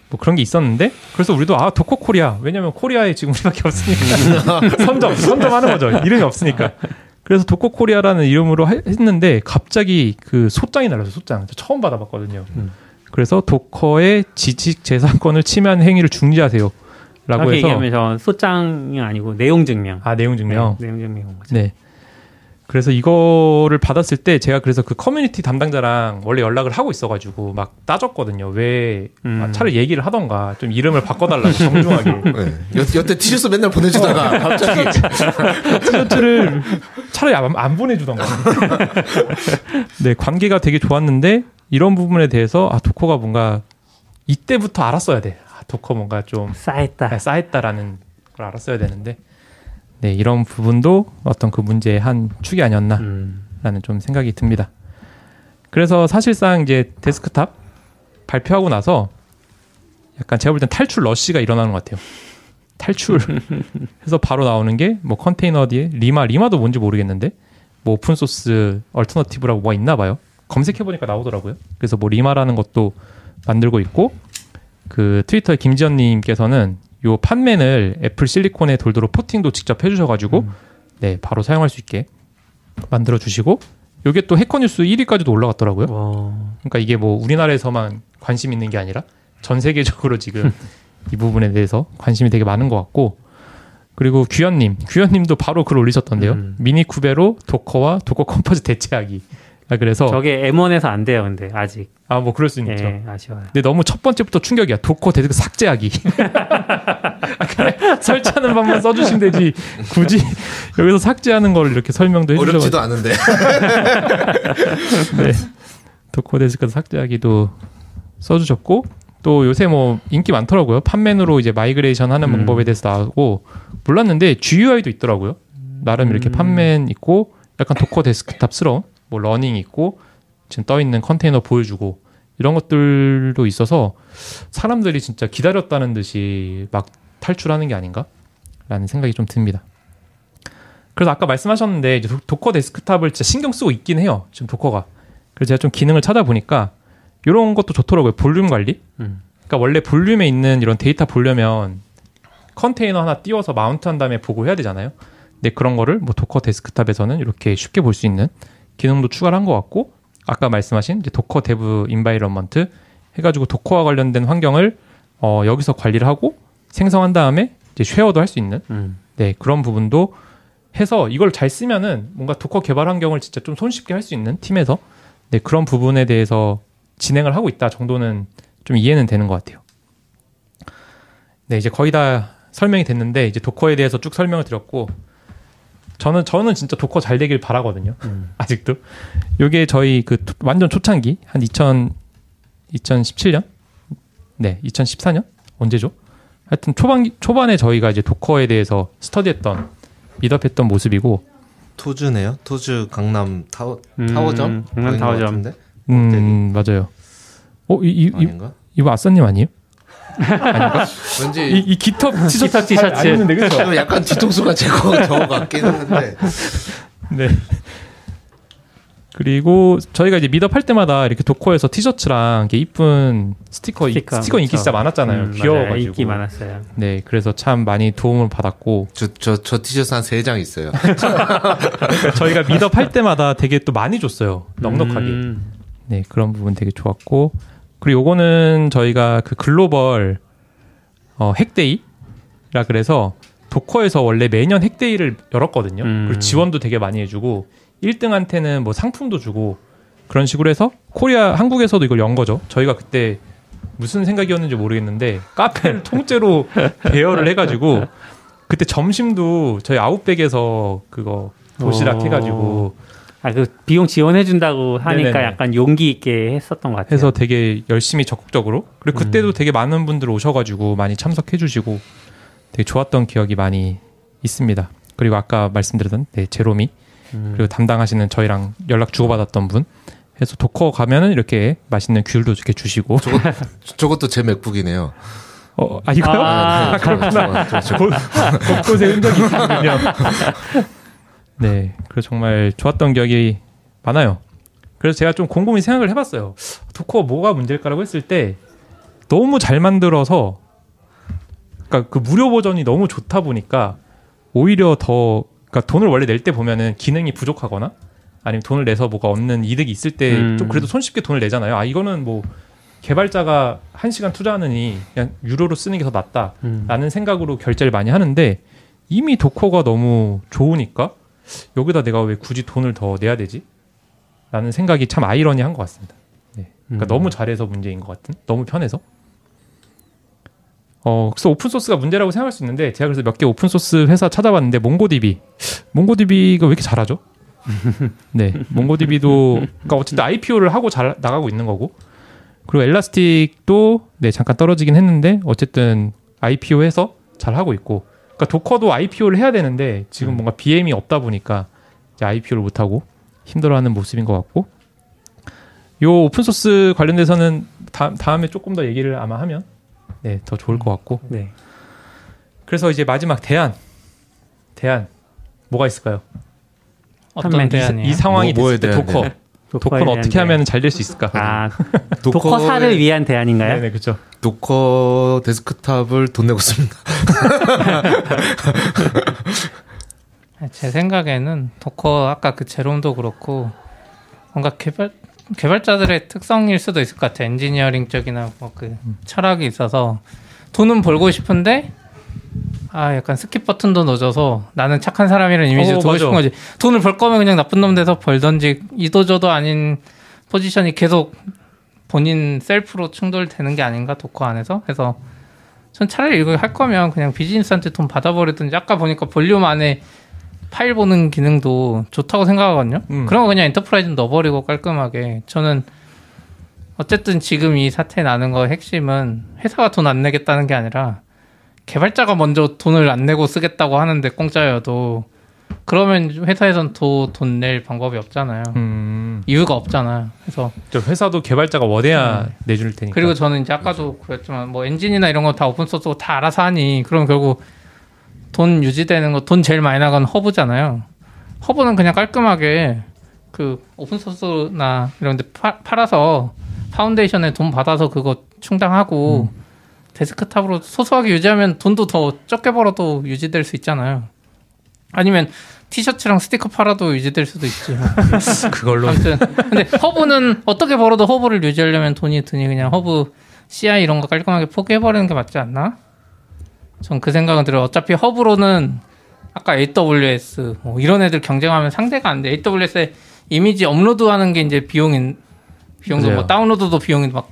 뭐 그런 게 있었는데 그래서 우리도 아 Docker Korea 왜냐면 Korea에 지금 우리밖에 없으니까 선점 선점하는 거죠 이름이 없으니까 그래서 Docker Korea라는 이름으로 하- 했는데 갑자기 그 소장이 날라서 소장 저 처음 받아봤거든요 음. 그래서 Docker의 지식 재산권을 침해한 행위를 중지하세요 라고 정확히 해서 얘기하면 저 소장이 아니고 내용 증명. 아 내용 증명 네, 내용 증명. 네. 그래서 이거를 받았을 때 제가 그래서 그 커뮤니티 담당자랑 원래 연락을 하고 있어가지고 막 따졌거든요. 왜 음. 아, 차라리 얘기를 하던가 좀 이름을 바꿔달라고 정중하게 네. 여, 여태 티셔츠 맨날 보내주다가 갑자기 티셔츠를 차라리 안, 안 보내주던가. 네 관계가 되게 좋았는데 이런 부분에 대해서 아 도커가 뭔가 이때부터 알았어야 돼. 아, Docker 뭔가 좀 쎄하다. 아, 쎄하다라는 걸 알았어야 되는데 네 이런 부분도 어떤 그 문제의 한 축이 아니었나. 음. 라는 좀 생각이 듭니다. 그래서 사실상 이제 데스크탑 발표하고 나서 약간 제가 볼 땐 탈출 러쉬가 일어나는 것 같아요. 탈출 해서 바로 나오는 게 뭐 containerd에 Lima Lima도 뭔지 모르겠는데 뭐 open source alternative라고 뭐가 있나 봐요. 검색해 보니까 나오더라고요. 그래서 뭐 Lima라는 것도 만들고 있고 그 트위터의 김지연 님께서는 요 Podman을 Apple Silicon에 돌도록 porting도 직접 해 주셔 가지고 네, 바로 사용할 수 있게 만들어 주시고 요게 또 Hacker News 1위까지도 올라갔더라고요. 와. 그러니까 이게 뭐 우리나라에서만 관심 있는 게 아니라 전 세계적으로 지금 이 부분에 대해서 관심이 되게 많은 것 같고 그리고 규현님, 규현님도 바로 글 올리셨던데요. 음. minikube로 Docker와 Docker Compose 대체하기. 아, 그래서 저게 M1에서 안 돼요, 근데 아직. 아 뭐 그럴 수는 있죠. 예, 아쉬워요. 근데 너무 첫 번째부터 충격이야. Docker Desk 삭제하기. 아, 그래. 설치하는 방법만 써주시면 되지. 굳이 여기서 삭제하는 걸 이렇게 설명도 해주셔가지고. 어렵지도 않은데 네. Docker Desk 삭제하기도 써주셨고 또 요새 뭐 인기 많더라고요. Podman으로 이제 migration 하는 음. 방법에 대해서 나오고 몰랐는데 GUI도 있더라고요. 나름 이렇게 음. Podman 있고 약간 Docker Desktop스러운 뭐 running 있고 지금 떠 있는 컨테이너 보여주고 이런 것들도 있어서 사람들이 진짜 기다렸다는 듯이 막 탈출하는 게 아닌가라는 생각이 좀 듭니다. 그래서 아까 말씀하셨는데 이제 Do- Docker Desktop을 진짜 신경 쓰고 있긴 해요. 지금 도커가. 그래서 제가 좀 기능을 찾아보니까 이런 것도 좋더라고요. 볼륨 관리. 음. 그러니까 원래 볼륨에 있는 이런 데이터 보려면 컨테이너 하나 띄워서 mount한 다음에 보고 해야 되잖아요. 근데 그런 거를 뭐 도커 데스크탑에서는 이렇게 쉽게 볼 수 있는 기능도 추가를 한 것 같고 아까 말씀하신 이제 도커 Dev Environment 해가지고 도커와 관련된 환경을 어, 여기서 관리를 하고 생성한 다음에 이제 share도 할 수 있는 음. 네 그런 부분도 해서 이걸 잘 쓰면은 뭔가 도커 개발 환경을 진짜 좀 손쉽게 할 수 있는 팀에서 네 그런 부분에 대해서 진행을 하고 있다 정도는 좀 이해는 되는 것 같아요. 네 이제 거의 다 설명이 됐는데 이제 도커에 대해서 쭉 설명을 드렸고 저는 저는 진짜 도커 잘 되길 바라거든요. 음. 아직도 요게 저희 그 초- 완전 초창기 한 2000, 2017년 네 2014년 언제죠? 하여튼 초반 초반에 저희가 이제 도커에 대해서 스터디했던 meetup했던 모습이고 토즈네요. 토즈 강남 타워 음, 타워점 강남 타워점. 같은데? 음 맞아요. 어 이, 이, 이? 이거 아싸님 아니에요? 왠지 이, 이 깃허 티셔츠 티셔츠. 그죠? 좀 약간 뒤통수가 제거 저 같긴 한데 네. 그리고 저희가 이제 meetup 할 때마다 이렇게 도커에서 티셔츠랑 이렇게 이쁜 스티커 스티커, 스티커, 인기 그쵸. 진짜 많았잖아요. 음. 귀여워가지고. 인기 많았어요. 네, 그래서 참 많이 도움을 받았고 저 저 저 티셔츠 한 세 장 있어요. 저희가 meetup 할 때마다 되게 또 많이 줬어요. 넉넉하게. 음, 네, 그런 부분 되게 좋았고. 그리고 요거는 저희가 그 글로벌 어, 핵데이라 그래서 도커에서 원래 매년 핵데이를 열었거든요. 음. 그리고 지원도 되게 많이 해주고 1등한테는 뭐 상품도 주고 그런 식으로 해서 코리아 한국에서도 이걸 연 거죠. 저희가 그때 무슨 생각이었는지 모르겠는데 카페를 통째로 대여를 해가지고 그때 점심도 저희 아웃백에서 그거 도시락 오. 해가지고 아, 그 비용 지원해 준다고 하니까 네네네. 약간 용기 있게 했었던 것 같아요. 해서 되게 열심히 적극적으로 그리고 그때도 되게 많은 분들 오셔가지고 많이 참석해 주시고 되게 좋았던 기억이 많이 있습니다. 그리고 아까 말씀드렸던 네, 제로미 음. 그리고 담당하시는 저희랑 연락 주고받았던 분 해서 도커 가면은 이렇게 맛있는 귤도 이렇게 주시고 저것 저것도 제 맥북이네요. 어, 아 이거요? 아, 아, 그렇구나. 저, 저, 곳- 곳곳에 흔적이 있군요. 네, 그래서 정말 좋았던 기억이 많아요. 그래서 제가 좀 곰곰이 생각을 해봤어요. 도커가 뭐가 문제일까라고 했을 때 너무 잘 만들어서, 그러니까 그 무료 버전이 너무 좋다 보니까 오히려 더, 그러니까 돈을 원래 낼 때 보면은 기능이 부족하거나 아니면 돈을 내서 뭐가 없는 이득이 있을 때좀 음. 그래도 손쉽게 돈을 내잖아요. 아 이거는 뭐 개발자가 한 시간 투자하느니 그냥 유료로 쓰는 게 더 낫다. 음. 라는 생각으로 결제를 많이 하는데 이미 도커가 너무 좋으니까 여기다 내가 왜 굳이 돈을 더 내야 되지? 라는 생각이 참 아이러니한 것 같습니다. 네. 그러니까 음. 너무 잘해서 문제인 것 같은? 너무 편해서? 어, 그래서 오픈 소스가 문제라고 생각할 수 있는데 제가 그래서 몇 개 오픈 소스 회사 찾아봤는데 MongoDB. MongoDB가 왜 이렇게 잘하죠? 네. MongoDB도 그러니까 어쨌든 IPO를 하고 잘 나가고 있는 거고 그리고 Elastic도 네, 잠깐 떨어지긴 했는데 어쨌든 IPO해서 잘 하고 있고 그러니까 도커도 IPO를 해야 되는데 지금 뭔가 BM이 없다 보니까 이제 IPO를 못 하고 힘들어하는 모습인 것 같고 요 오픈 소스 관련돼서는 다, 다음에 조금 더 얘기를 아마 하면 네, 더 좋을 것 같고 네. 그래서 이제 마지막 대안 대안 뭐가 있을까요? 어떤 판매. 대안이에요? 이 상황이 뭐- 됐을 때 도커 도커는 어떻게. 하면 잘 될 수 있을까? 아, 도커의- 도커사를 위한 대안인가요? 네네 그렇죠. 도커 데스크탑을 돈 내고 씁니다. 제 생각에는 도커 아까 그 제롬도 그렇고 뭔가 개발 개발자들의 특성일 수도 있을 것 같아요. 엔지니어링 쪽이나 뭐 그 철학이 있어서 돈은 벌고 싶은데 아 약간 skip 버튼도 넣어줘서 나는 착한 사람이라는 이미지를 어, 두고 맞아. 싶은 거지. 돈을 벌 거면 그냥 나쁜 놈 돼서 벌던지 이도저도 아닌 포지션이 계속 본인 셀프로 충돌되는 게 아닌가 도커 안에서 그래서 전 차라리 이거 할 거면 그냥 비즈니스한테 돈 받아버리든지 아까 보니까 볼륨 안에 파일 보는 기능도 좋다고 생각하거든요. 음. 그런 거 그냥 enterprise 넣어버리고 깔끔하게 저는 어쨌든 지금 이 사태 나는 거 핵심은 회사가 돈 안 내겠다는 게 아니라 개발자가 먼저 돈을 안 내고 쓰겠다고 하는데 공짜여도 그러면 회사에선 또 돈 낼 방법이 없잖아요. 음, 이유가 없잖아요. 그래서 저 회사도 개발자가 원해야 내줄 테니까. 그리고 저는 이제 아까도 그랬지만 뭐 엔진이나 이런 거 다 오픈 소스고 다 알아서 하니 그럼 결국 돈 유지되는 거 돈 제일 많이 나가는 허브잖아요. 허브는 그냥 깔끔하게 그 오픈 소스나 이런 데 파- 팔아서 foundation에 돈 받아서 그거 충당하고 데스크탑으로 소소하게 유지하면 돈도 더 적게 벌어도 유지될 수 있잖아요. 아니면 티셔츠랑 스티커 팔아도 유지될 수도 있지. 그걸로 아무튼 근데 허브는 어떻게 벌어도 허브를 유지하려면 돈이 드니 그냥 허브 CI 이런 거 깔끔하게 포기해버리는 게 맞지 않나? 전 그 생각은 들어요. 어차피 허브로는 아까 AWS 뭐 이런 애들 경쟁하면 상대가 안 돼. AWS에 이미지 업로드하는 게 이제 비용인 비용도 맞아요. 뭐 다운로드도 비용이 막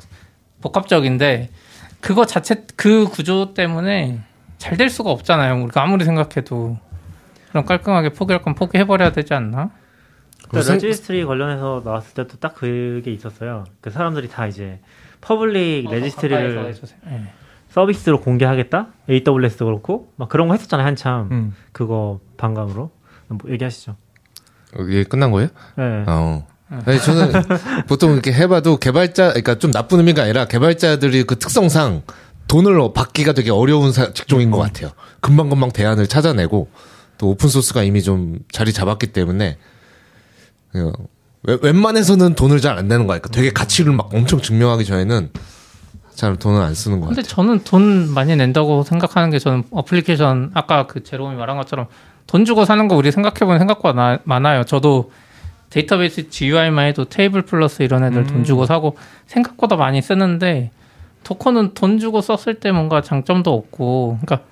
복합적인데 그거 자체 그 구조 때문에 잘 될 수가 없잖아요. 우리가 아무리 생각해도 그럼 깔끔하게 포기할 건 포기해버려야 되지 않나? 그 무슨- registry 관련해서 나왔을 때도 딱 그게 있었어요. 그 사람들이 다 이제 public registry를 가까이서 해주세요. 예. 서비스로 공개하겠다. AWS도 그렇고 막 그런 거 했었잖아요 한참. 음. 그거 반감으로 뭐 얘기하시죠. 이게 끝난 거예요? 네. 어. 아니, 저는 보통 이렇게 해봐도 개발자, 그러니까 좀 나쁜 의미가 아니라 개발자들이 그 특성상 돈을 받기가 되게 어려운 사- 직종인 것 같아요. 금방금방 대안을 찾아내고 또 오픈 소스가 이미 좀 자리 잡았기 때문에 어, 웬- 웬만해서는 돈을 잘 안 내는 거 같아요. 되게 가치를 막 엄청 증명하기 전에는 잘 돈을 안 쓰는 것 근데 같아요. 저는 돈 많이 낸다고 생각하는 게 저는 어플리케이션 아까 그 제롬이 말한 것처럼 돈 주고 사는 거 우리 생각해보면 생각보다 나- 많아요. 저도 데이터베이스 GUI만 해도 TablePlus 이런 애들 돈 주고 사고 생각보다 많이 쓰는데 도커는 돈 주고 썼을 때 뭔가 장점도 없고 그러니까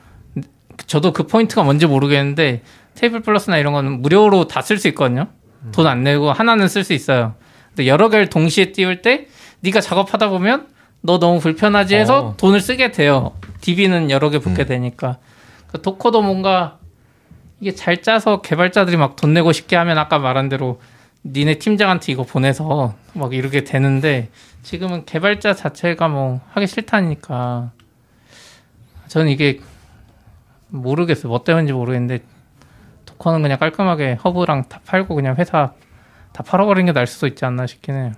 저도 그 포인트가 뭔지 모르겠는데 테이블 플러스나 이런 거는 무료로 다 쓸 수 있거든요. 돈 안 내고 하나는 쓸 수 있어요. 근데 여러 개를 동시에 띄울 때 네가 작업하다 보면 너 너무 불편하지 해서 어. 돈을 쓰게 돼요. DB는 여러 개 붙게 되니까. 그 도커도 뭔가 이게 잘 짜서 개발자들이 막 돈 내고 싶게 하면 아까 말한 대로 니네 팀장한테 이거 보내서 막 이렇게 되는데 지금은 개발자 자체가 뭐 하기 싫다니까 저는 이게 모르겠어요. 뭐 때문인지 모르겠는데 도커는 그냥 깔끔하게 허브랑 다 팔고 그냥 회사 다 팔아버리는 게 나을 수도 있지 않나 싶긴 해요.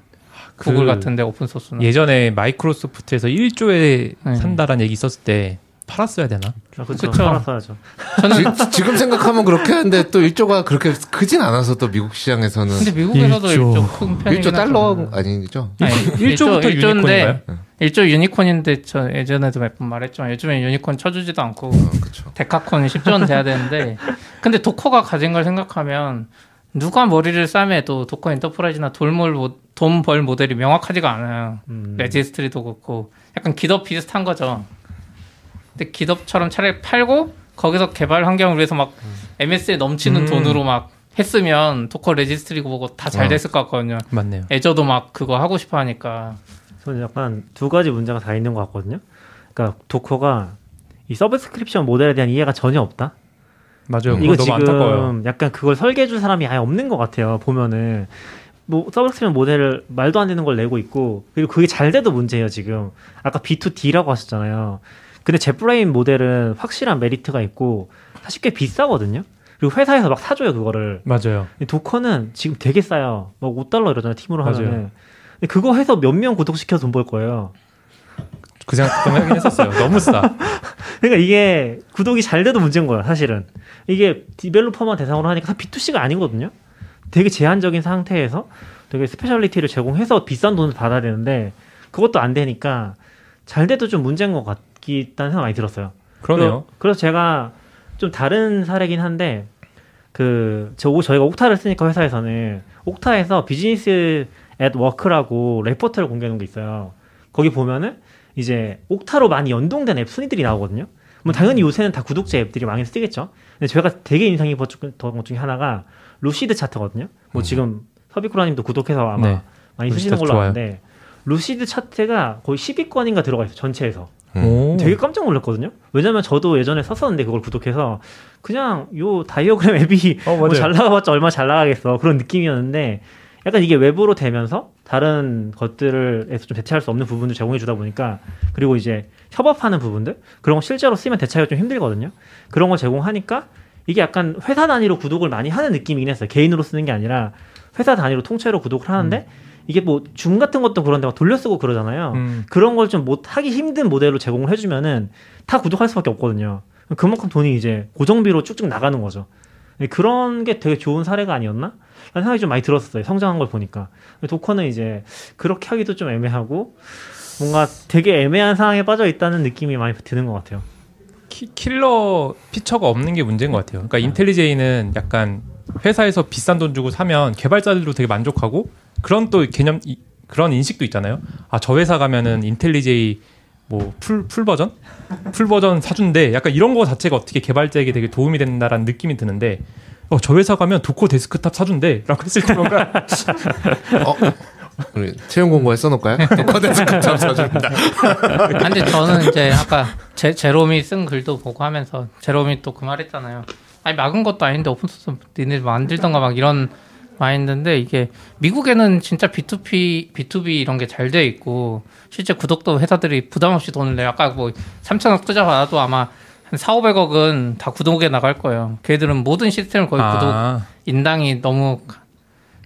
그 구글 같은데 오픈 소스는. 예전에 마이크로소프트에서 1조에 네. 산다라는 얘기 있었을 때 팔았어야 되나? 아. 그쵸. 팔았어야죠. 저는 지, 금 생각하면 그렇게 하는데 또 1조가 그렇게 크진 않아서 또 미국 시장에서는 근데 미국에서도 일조. 일조 큰 편이긴 1조 달러. 아니죠? 아니, 1조부터 일조- 일조인데 유니콘인가요? 일조 유니콘인데 저 예전에도 몇 번 말했지만 요즘엔 유니콘 쳐주지도 않고 어, 그렇죠. 데카콘이 10조는 돼야 되는데 근데 도커가 가진 걸 생각하면 누가 머리를 싸매도 Docker Enterprise나 돈벌 모델이 명확하지가 않아요. 음. registry도 그렇고 약간 GitHub 비슷한 거죠. 근데 GitHub처럼 차라리 팔고 거기서 개발 환경을 위해서 막 MS에 넘치는 음. 돈으로 막 했으면 Docker registry고 뭐고 다 잘 어. 됐을 것 같거든요. 맞네요. Azure도 막 그거 하고 싶어 하니까. 저는 약간 두 가지 문제가 다 있는 것 같거든요. 그러니까 Docker가 이 subscription 모델에 대한 이해가 전혀 없다. 맞아요. 이거 너무 안타까워요. 지금 약간 그걸 설계해 줄 사람이 아예 없는 것 같아요. 보면은 뭐 subscription 모델을 말도 안 되는 걸 내고 있고 그리고 그게 잘 돼도 문제예요 지금. 아까 B2D라고 하셨잖아요. 근데 제프레임 모델은 확실한 메리트가 있고 사실 꽤 비싸거든요. 그리고 회사에서 막 사줘요 그거를. 맞아요. 도커는 지금 되게 싸요. 막 5달러 이러잖아요 팀으로 맞아요. 하면은. 근데 그거 해서 몇 명 구독시켜서 돈 벌 거예요. 그 생각 좀 하긴 했었어요. 너무 싸. 그러니까 이게 구독이 잘 돼도 문제인 거야, 사실은. 이게 디벨로퍼만 대상으로 하니까 B2C가 아니거든요. 되게 제한적인 상태에서 되게 speciality를 제공해서 비싼 돈을 받아야 되는데 그것도 안 되니까 잘 돼도 좀 문제인 것 같다는 생각 많이 들었어요. 그러네요. 그래서, 제가 좀 다른 사례긴 한데 그 저, 저희가 Okta를 쓰니까 회사에서는 Okta에서 Businesses at Work라고 레포트를 공개하는 게 있어요. 거기 보면은 이제 Okta로 많이 연동된 앱 순위들이 나오거든요. 뭐 당연히 요새는 다 구독자 앱들이 많이 쓰겠죠. 근데 제가 되게 인상 깊었던 것 중에 하나가 루시드 차트거든요. 뭐 지금 서비쿠라님도 구독해서 아마 네. 많이 쓰시는 걸로 좋아요. 아는데 루시드 차트가 거의 10위권인가 들어가 있어요. 전체에서. 오. 되게 깜짝 놀랐거든요. 왜냐면 저도 예전에 썼었는데 그걸 구독해서 그냥 요 다이어그램 앱이 어, 뭐 맞아요. 잘 나가봤자 얼마 잘 나가겠어 그런 느낌이었는데 약간 이게 외부로 되면서 다른 것들에서 좀 대체할 수 없는 부분들 제공해 주다 보니까 그리고 이제 협업하는 부분들 그런 거 실제로 쓰면 대체하기가 좀 힘들거든요. 그런 걸 제공하니까 이게 약간 회사 단위로 구독을 많이 하는 느낌이긴 했어요. 개인으로 쓰는 게 아니라 회사 단위로 통째로 구독을 하는데 이게 뭐 줌 같은 것도 그런데 막 돌려 쓰고 그러잖아요. 음. 그런 걸 좀 못 하기 힘든 모델로 제공을 해주면은 다 구독할 수밖에 없거든요. 그만큼 돈이 이제 고정비로 쭉쭉 나가는 거죠. 네, 그런 게 되게 좋은 사례가 아니었나? 라는 생각이 좀 많이 들었어요. 성장한 걸 보니까. 도커는 이제 그렇게 하기도 좀 애매하고 뭔가 되게 애매한 상황에 빠져 있다는 느낌이 많이 드는 것 같아요. 키- killer feature가 없는 게 문제인 것 같아요. 그러니까 IntelliJ는 약간 회사에서 비싼 돈 주고 사면 개발자들도 되게 만족하고 그런 또 개념 이- 그런 인식도 있잖아요. 아 저 회사 가면은 IntelliJ 뭐 full full 버전 full 버전 사준대 약간 이런 거 자체가 어떻게 개발자에게 되게 도움이 된다라는 느낌이 드는데 어 저 회사 가면 Docker Desktop 사준대라고 했을 때 뭔가 어? 우리 채용 공고에 써놓을까요? Docker Desktop 써줍니다. 아, 근데 저는 이제 아까 제, 제롬이 쓴 글도 보고 하면서 제롬이 또 그 말했잖아요. 아니 막은 것도 아닌데 오픈소스 니네 만들던가 막 이런 마인드인데 이게 미국에는 진짜 B2P, B2B 이런 게 잘 돼 있고 실제 구독도 회사들이 부담 없이 돈을 내요. 아까 뭐 3천억 투자 받아도 아마 한 4, 500억은 다 구독에 나갈 거예요. 걔들은 모든 시스템을 거의 구독 아, 인당이 너무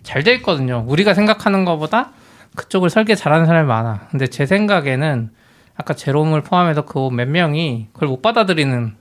잘 돼 있거든요. 우리가 생각하는 것보다 그쪽을 설계 잘하는 사람이 많아. 근데 제 생각에는 아까 제롬을 포함해서 그 몇 명이 그걸 못 받아들이는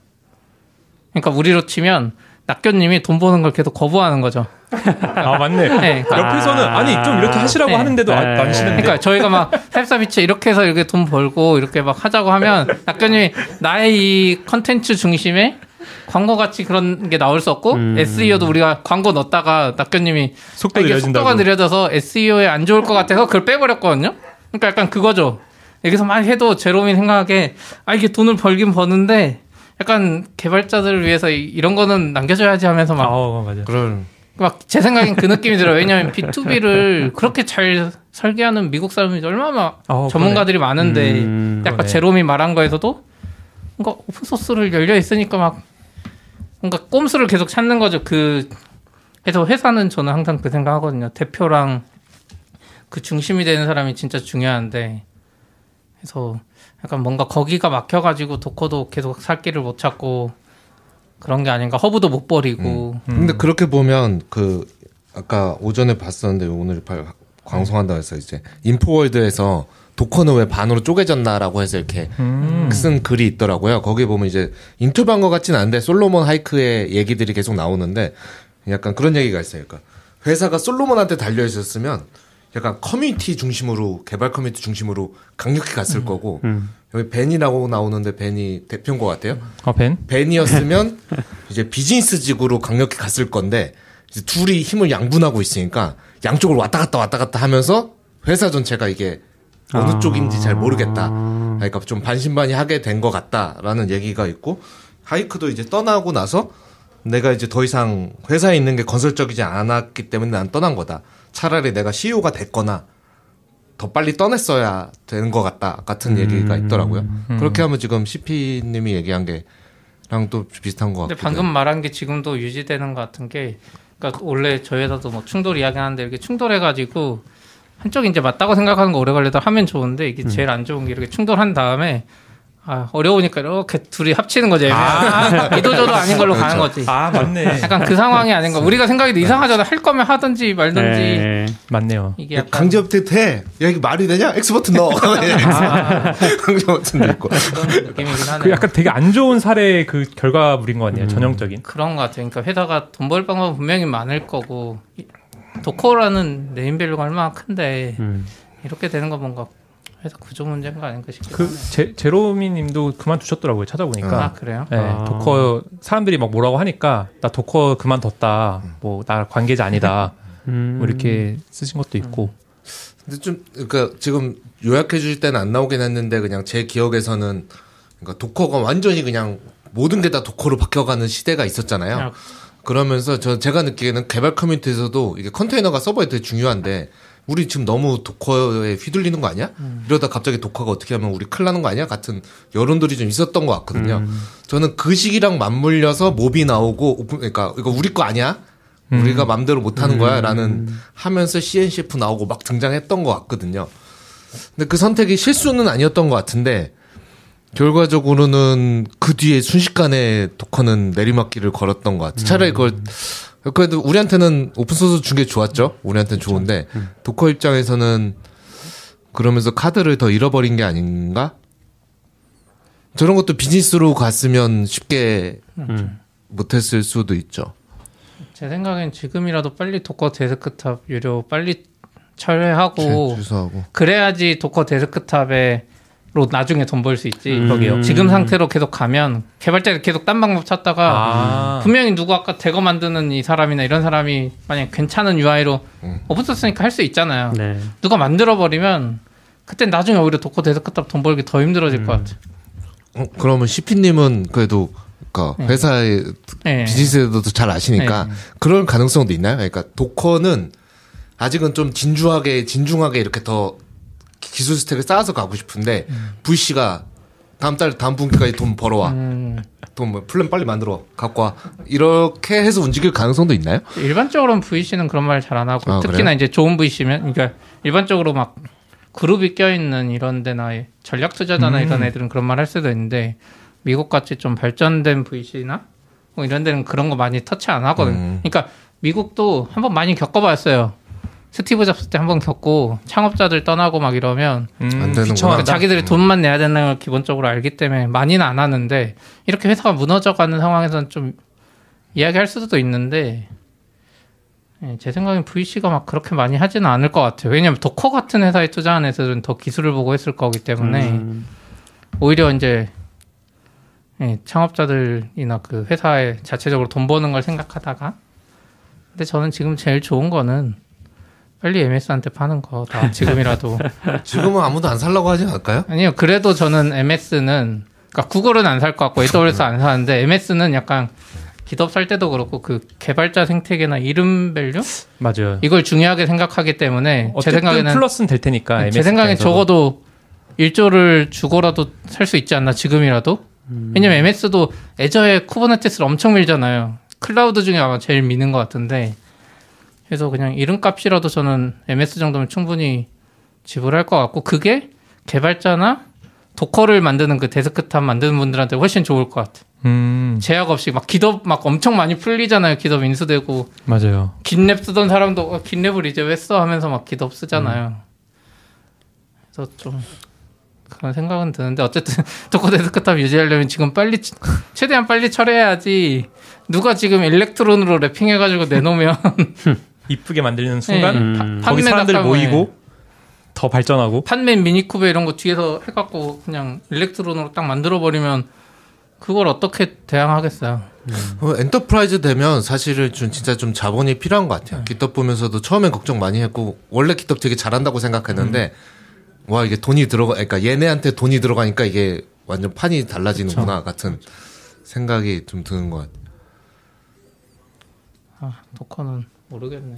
그러니까 우리로 치면 낙교님이 돈 버는 걸 계속 거부하는 거죠. 아 맞네. 네, 그러니까 옆에서는 아니 좀 이렇게 하시라고 네. 하는데도 안, 네. 안 쉬는데. 그러니까 저희가 막 탭사비치 이렇게 해서 이렇게 돈 벌고 이렇게 막 하자고 하면 낙견님이 나의 이 컨텐츠 중심에 광고 같이 그런 게 나올 수 없고 음. SEO도 우리가 광고 넣었다가 낙견님이 속도 아, 이게 느려진다고. 속도가 느려져서 SEO에 안 좋을 것 같아서 그걸 빼버렸거든요. 그러니까 약간 그거죠. 여기서 막 해도 제롬이 생각하기에 아 이게 돈을 벌긴 버는데 약간 개발자들을 위해서 이- 이런 거는 남겨줘야지 하면서 막아 맞아. 그럴 막제 생각엔 그 느낌이 들어요. 왜냐하면 B2B를 그렇게 잘 설계하는 미국 사람이 얼마나 어, 전문가들이 많은데 음, 약간 그러네. 제롬이 말한 거에서도 뭔가 오픈 소스를 열려 있으니까 막 뭔가 꼼수를 계속 찾는 거죠. 그 그래서 회사는 저는 항상 그 생각하거든요. 대표랑 그 중심이 되는 사람이 진짜 중요한데 그래서 약간 뭔가 거기가 막혀가지고 도커도 계속 살 길을 못 찾고 그런 게 아닌가 허브도 못 버리고 근데 그렇게 보면 그 아까 오전에 봤었는데 오늘 발- 방송한다고 해서 이제 인포월드에서 Docker는 왜 반으로 쪼개졌나라고 해서 이렇게 음. 쓴 글이 있더라고요. 거기 보면 이제 인터뷰한 것 같진 않은데 솔로몬 하이크스의 얘기들이 계속 나오는데 약간 그런 얘기가 있어요. 그러니까 회사가 솔로몬한테 달려 있었으면 약간 커뮤니티 중심으로 개발 커뮤니티 중심으로 강력히 갔을 거고 음. 여기 벤이라고 나오는데 벤이 대표인 것 같아요. 어 벤? 벤이었으면 이제 비즈니스적으로 강력히 갔을 건데 이제 둘이 힘을 양분하고 있으니까 양쪽으로 왔다 갔다 왔다 갔다 하면서 회사 전체가 이게 어느 아. 쪽인지 잘 모르겠다. 그러니까 좀 반신반의하게 된 것 같다라는 얘기가 있고 하이크도 이제 떠나고 나서 내가 이제 더 이상 회사에 있는 게 건설적이지 않았기 때문에 난 떠난 거다. 차라리 내가 CEO가 됐거나 더 빨리 떠냈어야 되는 것 같다 같은 얘기가 있더라고요. 그렇게 하면 지금 CP님이 얘기한 게랑 또 비슷한 것 근데 같고. 방금 말한 게 지금도 유지되는 것 같은 게, 그러니까 원래 저희 회사도 뭐 충돌 이야기하는데 이렇게 충돌해가지고 한쪽이 이제 맞다고 생각하는 거 오래 걸려도 하면 좋은데 이게 제일 안 좋은 게 이렇게 충돌한 다음에 아 어려우니까 이렇게 둘이 합치는 거지. 아, 이도저도 아닌 걸로 가는 거지. 아 맞네. 약간 그 상황이 아닌가. 우리가 생각해도 이상하잖아. 할 거면 하든지 말든지 네. 맞네요. 이게 야, 약간 강제 업데이트 해. 야, 이게 말이 되냐? X 버튼 넣어. 강제 버튼도 있고. 그런 느낌이긴 하네요. 그 약간 되게 안 좋은 사례의 그 결과물인 것 같네요. 전형적인. 그런 것 같아요. 그러니까 회사가 돈 벌 방법은 분명히 많을 거고 이- Docker라는 네임밸류가 얼마나 큰데 음. 이렇게 되는 거 뭔가 회사 구조 문제인 거 아닌가 싶기도 그 하네요. 제, 제롬님도 그만두셨더라고요. 찾아보니까. 아 그래요? 네, 아. Docker 사람들이 막 뭐라고 하니까 나 Docker 그만뒀다. 뭐 나 관계자 아니다. 음. 뭐 이렇게 쓰신 것도 있고. 근데 좀, 그러니까 지금 요약해 주실 때는 안 나오긴 했는데 그냥 제 기억에서는 그러니까 도커가 완전히 그냥 모든 게 다 도커로 바뀌어가는 시대가 있었잖아요. 그냥 그러면서 저 제가 느끼기에는 개발 커뮤니티에서도 이게 컨테이너가 서버에 되게 중요한데 우리 지금 너무 도커에 휘둘리는 거 아니야? 이러다 갑자기 도커가 어떻게 하면 우리 큰일 나는 거 아니야? 같은 여론들이 좀 있었던 것 같거든요. 저는 그 시기랑 맞물려서 몹이 나오고 오픈 그러니까 이거 우리 거 아니야? 우리가 맘대로 못 하는 거야? 라는 하면서 CNCF 나오고 막 등장했던 것 같거든요. 근데 그 선택이 실수는 아니었던 것 같은데 결과적으로는 그 뒤에 순식간에 Docker는 내리막길을 걸었던 것 같아요. 차라리 그걸 그래도 우리한테는 오픈소스 준 게 좋았죠. 우리한테는 좋은데 Docker 입장에서는 그러면서 카드를 더 잃어버린 게 아닌가? 저런 것도 비즈니스로 갔으면 쉽게 음. 못했을 수도 있죠. 제 생각엔 지금이라도 빨리 Docker Desktop 유료 빨리 철회하고 취소하고. 그래야지 Docker Desktop으로 나중에 돈 벌 수 있지. 음. 지금 상태로 계속 가면 개발자가 계속 딴 방법 찾다가 아. 분명히 누구 아까 Dagger 만드는 이 사람이나 이런 사람이 만약 괜찮은 UI로 음. 오픈 소스니까 할 수 있잖아요. 네. 누가 만들어 버리면 그때 나중에 오히려 Docker Desktop 돈 벌기 더 힘들어질 것 같아. 어, 그러면 CP님은 그래도 그러니까 회사의 네. 비즈니스에도 잘 아시니까 네. 그런 가능성도 있나요? 그러니까 도커는 아직은 좀 진주하게 진중하게 이렇게 더 기술 스택을 쌓아서 가고 싶은데 VC가 다음 달 다음 분기까지 돈 벌어와 음, 돈뭐 플랜 빨리 만들어 갖고 와 이렇게 해서 움직일 가능성도 있나요? 일반적으로는 VC는 그런 말 잘 안 하고 아, 특히나 그래요? 이제 좋은 VC면 그러니까 일반적으로 막 그룹이 껴있는 이런 데나 전략 투자자나 음. 이런 애들은 그런 말 할 수도 있는데 미국 같이 좀 발전된 VC나 뭐 이런 데는 그런 거 많이 터치 안 하거든. 요 음. 그러니까 미국도 한번 많이 겪어봤어요. 스티브 잡스 때 한 번 겪고 창업자들 떠나고 막 이러면 음, 안. 귀청한다. 자기들이 돈만 내야 되는 걸 기본적으로 알기 때문에 많이는 안 하는데 이렇게 회사가 무너져가는 상황에서는 좀 이야기할 수도 있는데 예, 제 생각엔 VC가 막 그렇게 많이 하지는 않을 것 같아요. 왜냐하면 도커 같은 회사에 투자한 애들은 더 기술을 보고 했을 거기 때문에 음, 오히려 이제 예, 창업자들이나 그 회사에 자체적으로 돈 버는 걸 생각하다가 근데 저는 지금 제일 좋은 거는 빨리 MS한테 파는 거다 지금이라도 지금은 아무도 안 살라고 하지 않을까요? 아니요 그래도 저는 MS는 그러니까 구글은 안 살 것 같고 AWS 안 사는데 MS는 약간 기업 살 때도 그렇고 그 개발자 생태계나 이름 value 맞아요. 이걸 중요하게 생각하기 때문에 제 어쨌든 생각에는 플러스는 될 테니까. 제 입장에서도. 적어도 1조를 주고라도 살 수 있지 않나 지금이라도 왜냐면 MS도 Azure에 Kubernetes를 엄청 밀잖아요 클라우드 중에 아마 제일 미는 것 같은데 그래서 그냥 이름값이라도 저는 MS 정도면 충분히 지불할 것 같고 그게 개발자나 Docker를 만드는 그 데스크탑 만드는 분들한테 훨씬 좋을 것 같아 음, 제약 없이 막 GitHub 막 엄청 많이 풀리잖아요. GitHub 인수되고. 맞아요. GitLab 쓰던 사람도 어, GitLab을 이제 왜 써? 하면서 막 GitHub 쓰잖아요. 그래서 좀 그런 생각은 드는데 어쨌든 Docker Desktop 유지하려면 지금 빨리 최대한 빨리 철회해야지. 누가 지금 Electron으로 wrapping해가지고 내놓으면 이쁘게 만들는 순간 네. 음. 파- 거기 판매 사람들 모이고 더 발전하고 Podman minikube 이런 거 뒤에서 해갖고 그냥 Electron으로 딱 만들어 버리면 그걸 어떻게 대항하겠어요? 어, 엔터프라이즈 되면 사실은 좀 진짜 좀 자본이 필요한 것 같아요. GitHub 보면서도 처음엔 걱정 많이 했고 원래 GitHub 되게 잘한다고 생각했는데 와 이게 돈이 들어가, 그러니까 얘네한테 돈이 들어가니까 이게 완전 판이 달라지는구나 같은 생각이 좀 드는 것 같아요. 아, Docker는 모르겠네.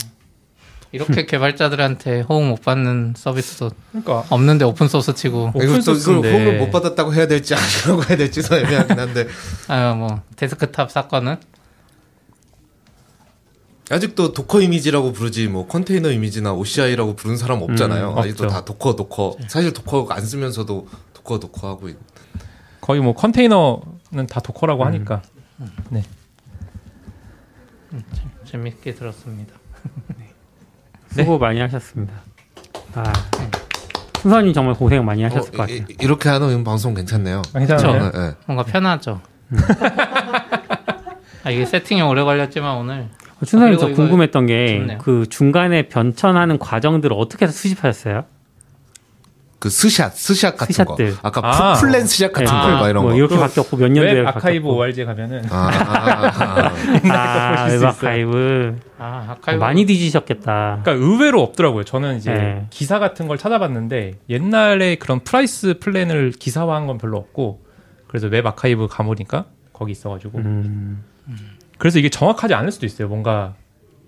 이렇게 개발자들한테 호응 못 받는 서비스도 그러니까 없는데 오픈 소스 치고 또 이걸 소스인데. 호응을 못 받았다고 해야 될지 아니라고 해야 될지도 애매하긴 한데 아뭐 데스크탑 사건은 아직도 Docker 이미지라고 부르지 뭐 컨테이너 이미지나 OCI라고 부르는 사람 없잖아요. 음, 아직도. 다 Docker Docker. 사실 Docker 안 쓰면서도 Docker Docker 하고 있. 거의 뭐 컨테이너는 다 도커라고 하니까 네. 재밌게 들었습니다. 수고 많이 하셨습니다. 아, 순선이 정말 고생 많이 하셨을 것 어, 이, 같아요. 이 렇게 하는 방송 괜찮네요. 괜찮아요. 네, 네. 뭔가 편하죠. 아 이게 세팅이 오래 걸렸지만 오늘 춘선님 아, 저 궁금했던 게. 그 중간에 변천하는 과정들을 어떻게 해서 수집하셨어요? 그 스샷 스샷 같은 스샷들. 거. 아까 아. 프- 플랜 스샷 같은 아, 거 막 이런 뭐 거. 이렇게 그 바뀌었고 몇 년도에 web archive.org에 가면은 아, 아, 아. 아, 수 web archive 아 아카이브 많이 뒤지셨겠다. 그러니까 의외로 없더라고요. 저는 이제 네. 기사 같은 걸 찾아봤는데 옛날에 그런 price plan을 기사화한 건 별로 없고 그래서 web archive 가보니까 거기 있어가지고 음, 그래서 이게 정확하지 않을 수도 있어요. 뭔가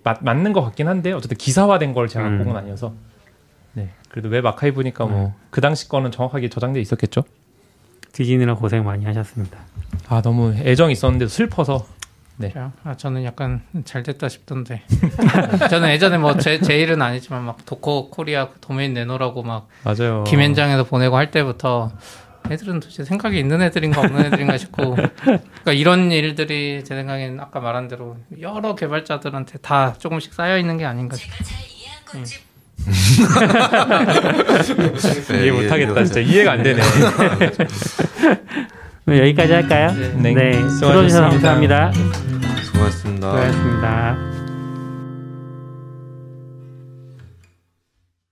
맞, 맞는 것 같긴 한데 어쨌든 기사화된 걸 제가 음. 본건 아니어서 네 그래도 web archive니까 뭐 그 당시 거는 정확하게 저장돼 있었겠죠. 뒤지느라 고생 많이 하셨습니다. 아 너무 애정이 있었는데 슬퍼서 아, 저는 약간 잘 됐다 싶던데. 저는 예전에 뭐 제 제 일은 아니지만 막 Docker Korea 그 도메인 내놓으라고 막 맞아요. 김앤장에서 보내고 할 때부터 애들은 도대체 생각이 있는 애들인가 없는 애들인가 싶고 그러니까 이런 일들이 제 생각엔 아까 말한 대로 여러 개발자들한테 다 조금씩 쌓여 있는 게 아닌가 싶어요. 네, 이해 못하겠다. 진짜 이해가 안 되네. 그럼 여기까지 할까요? 네. 네, 수고하셨습니다. 들어주셔서 감사합니다. 수고하셨습니다. 수고하셨습니다.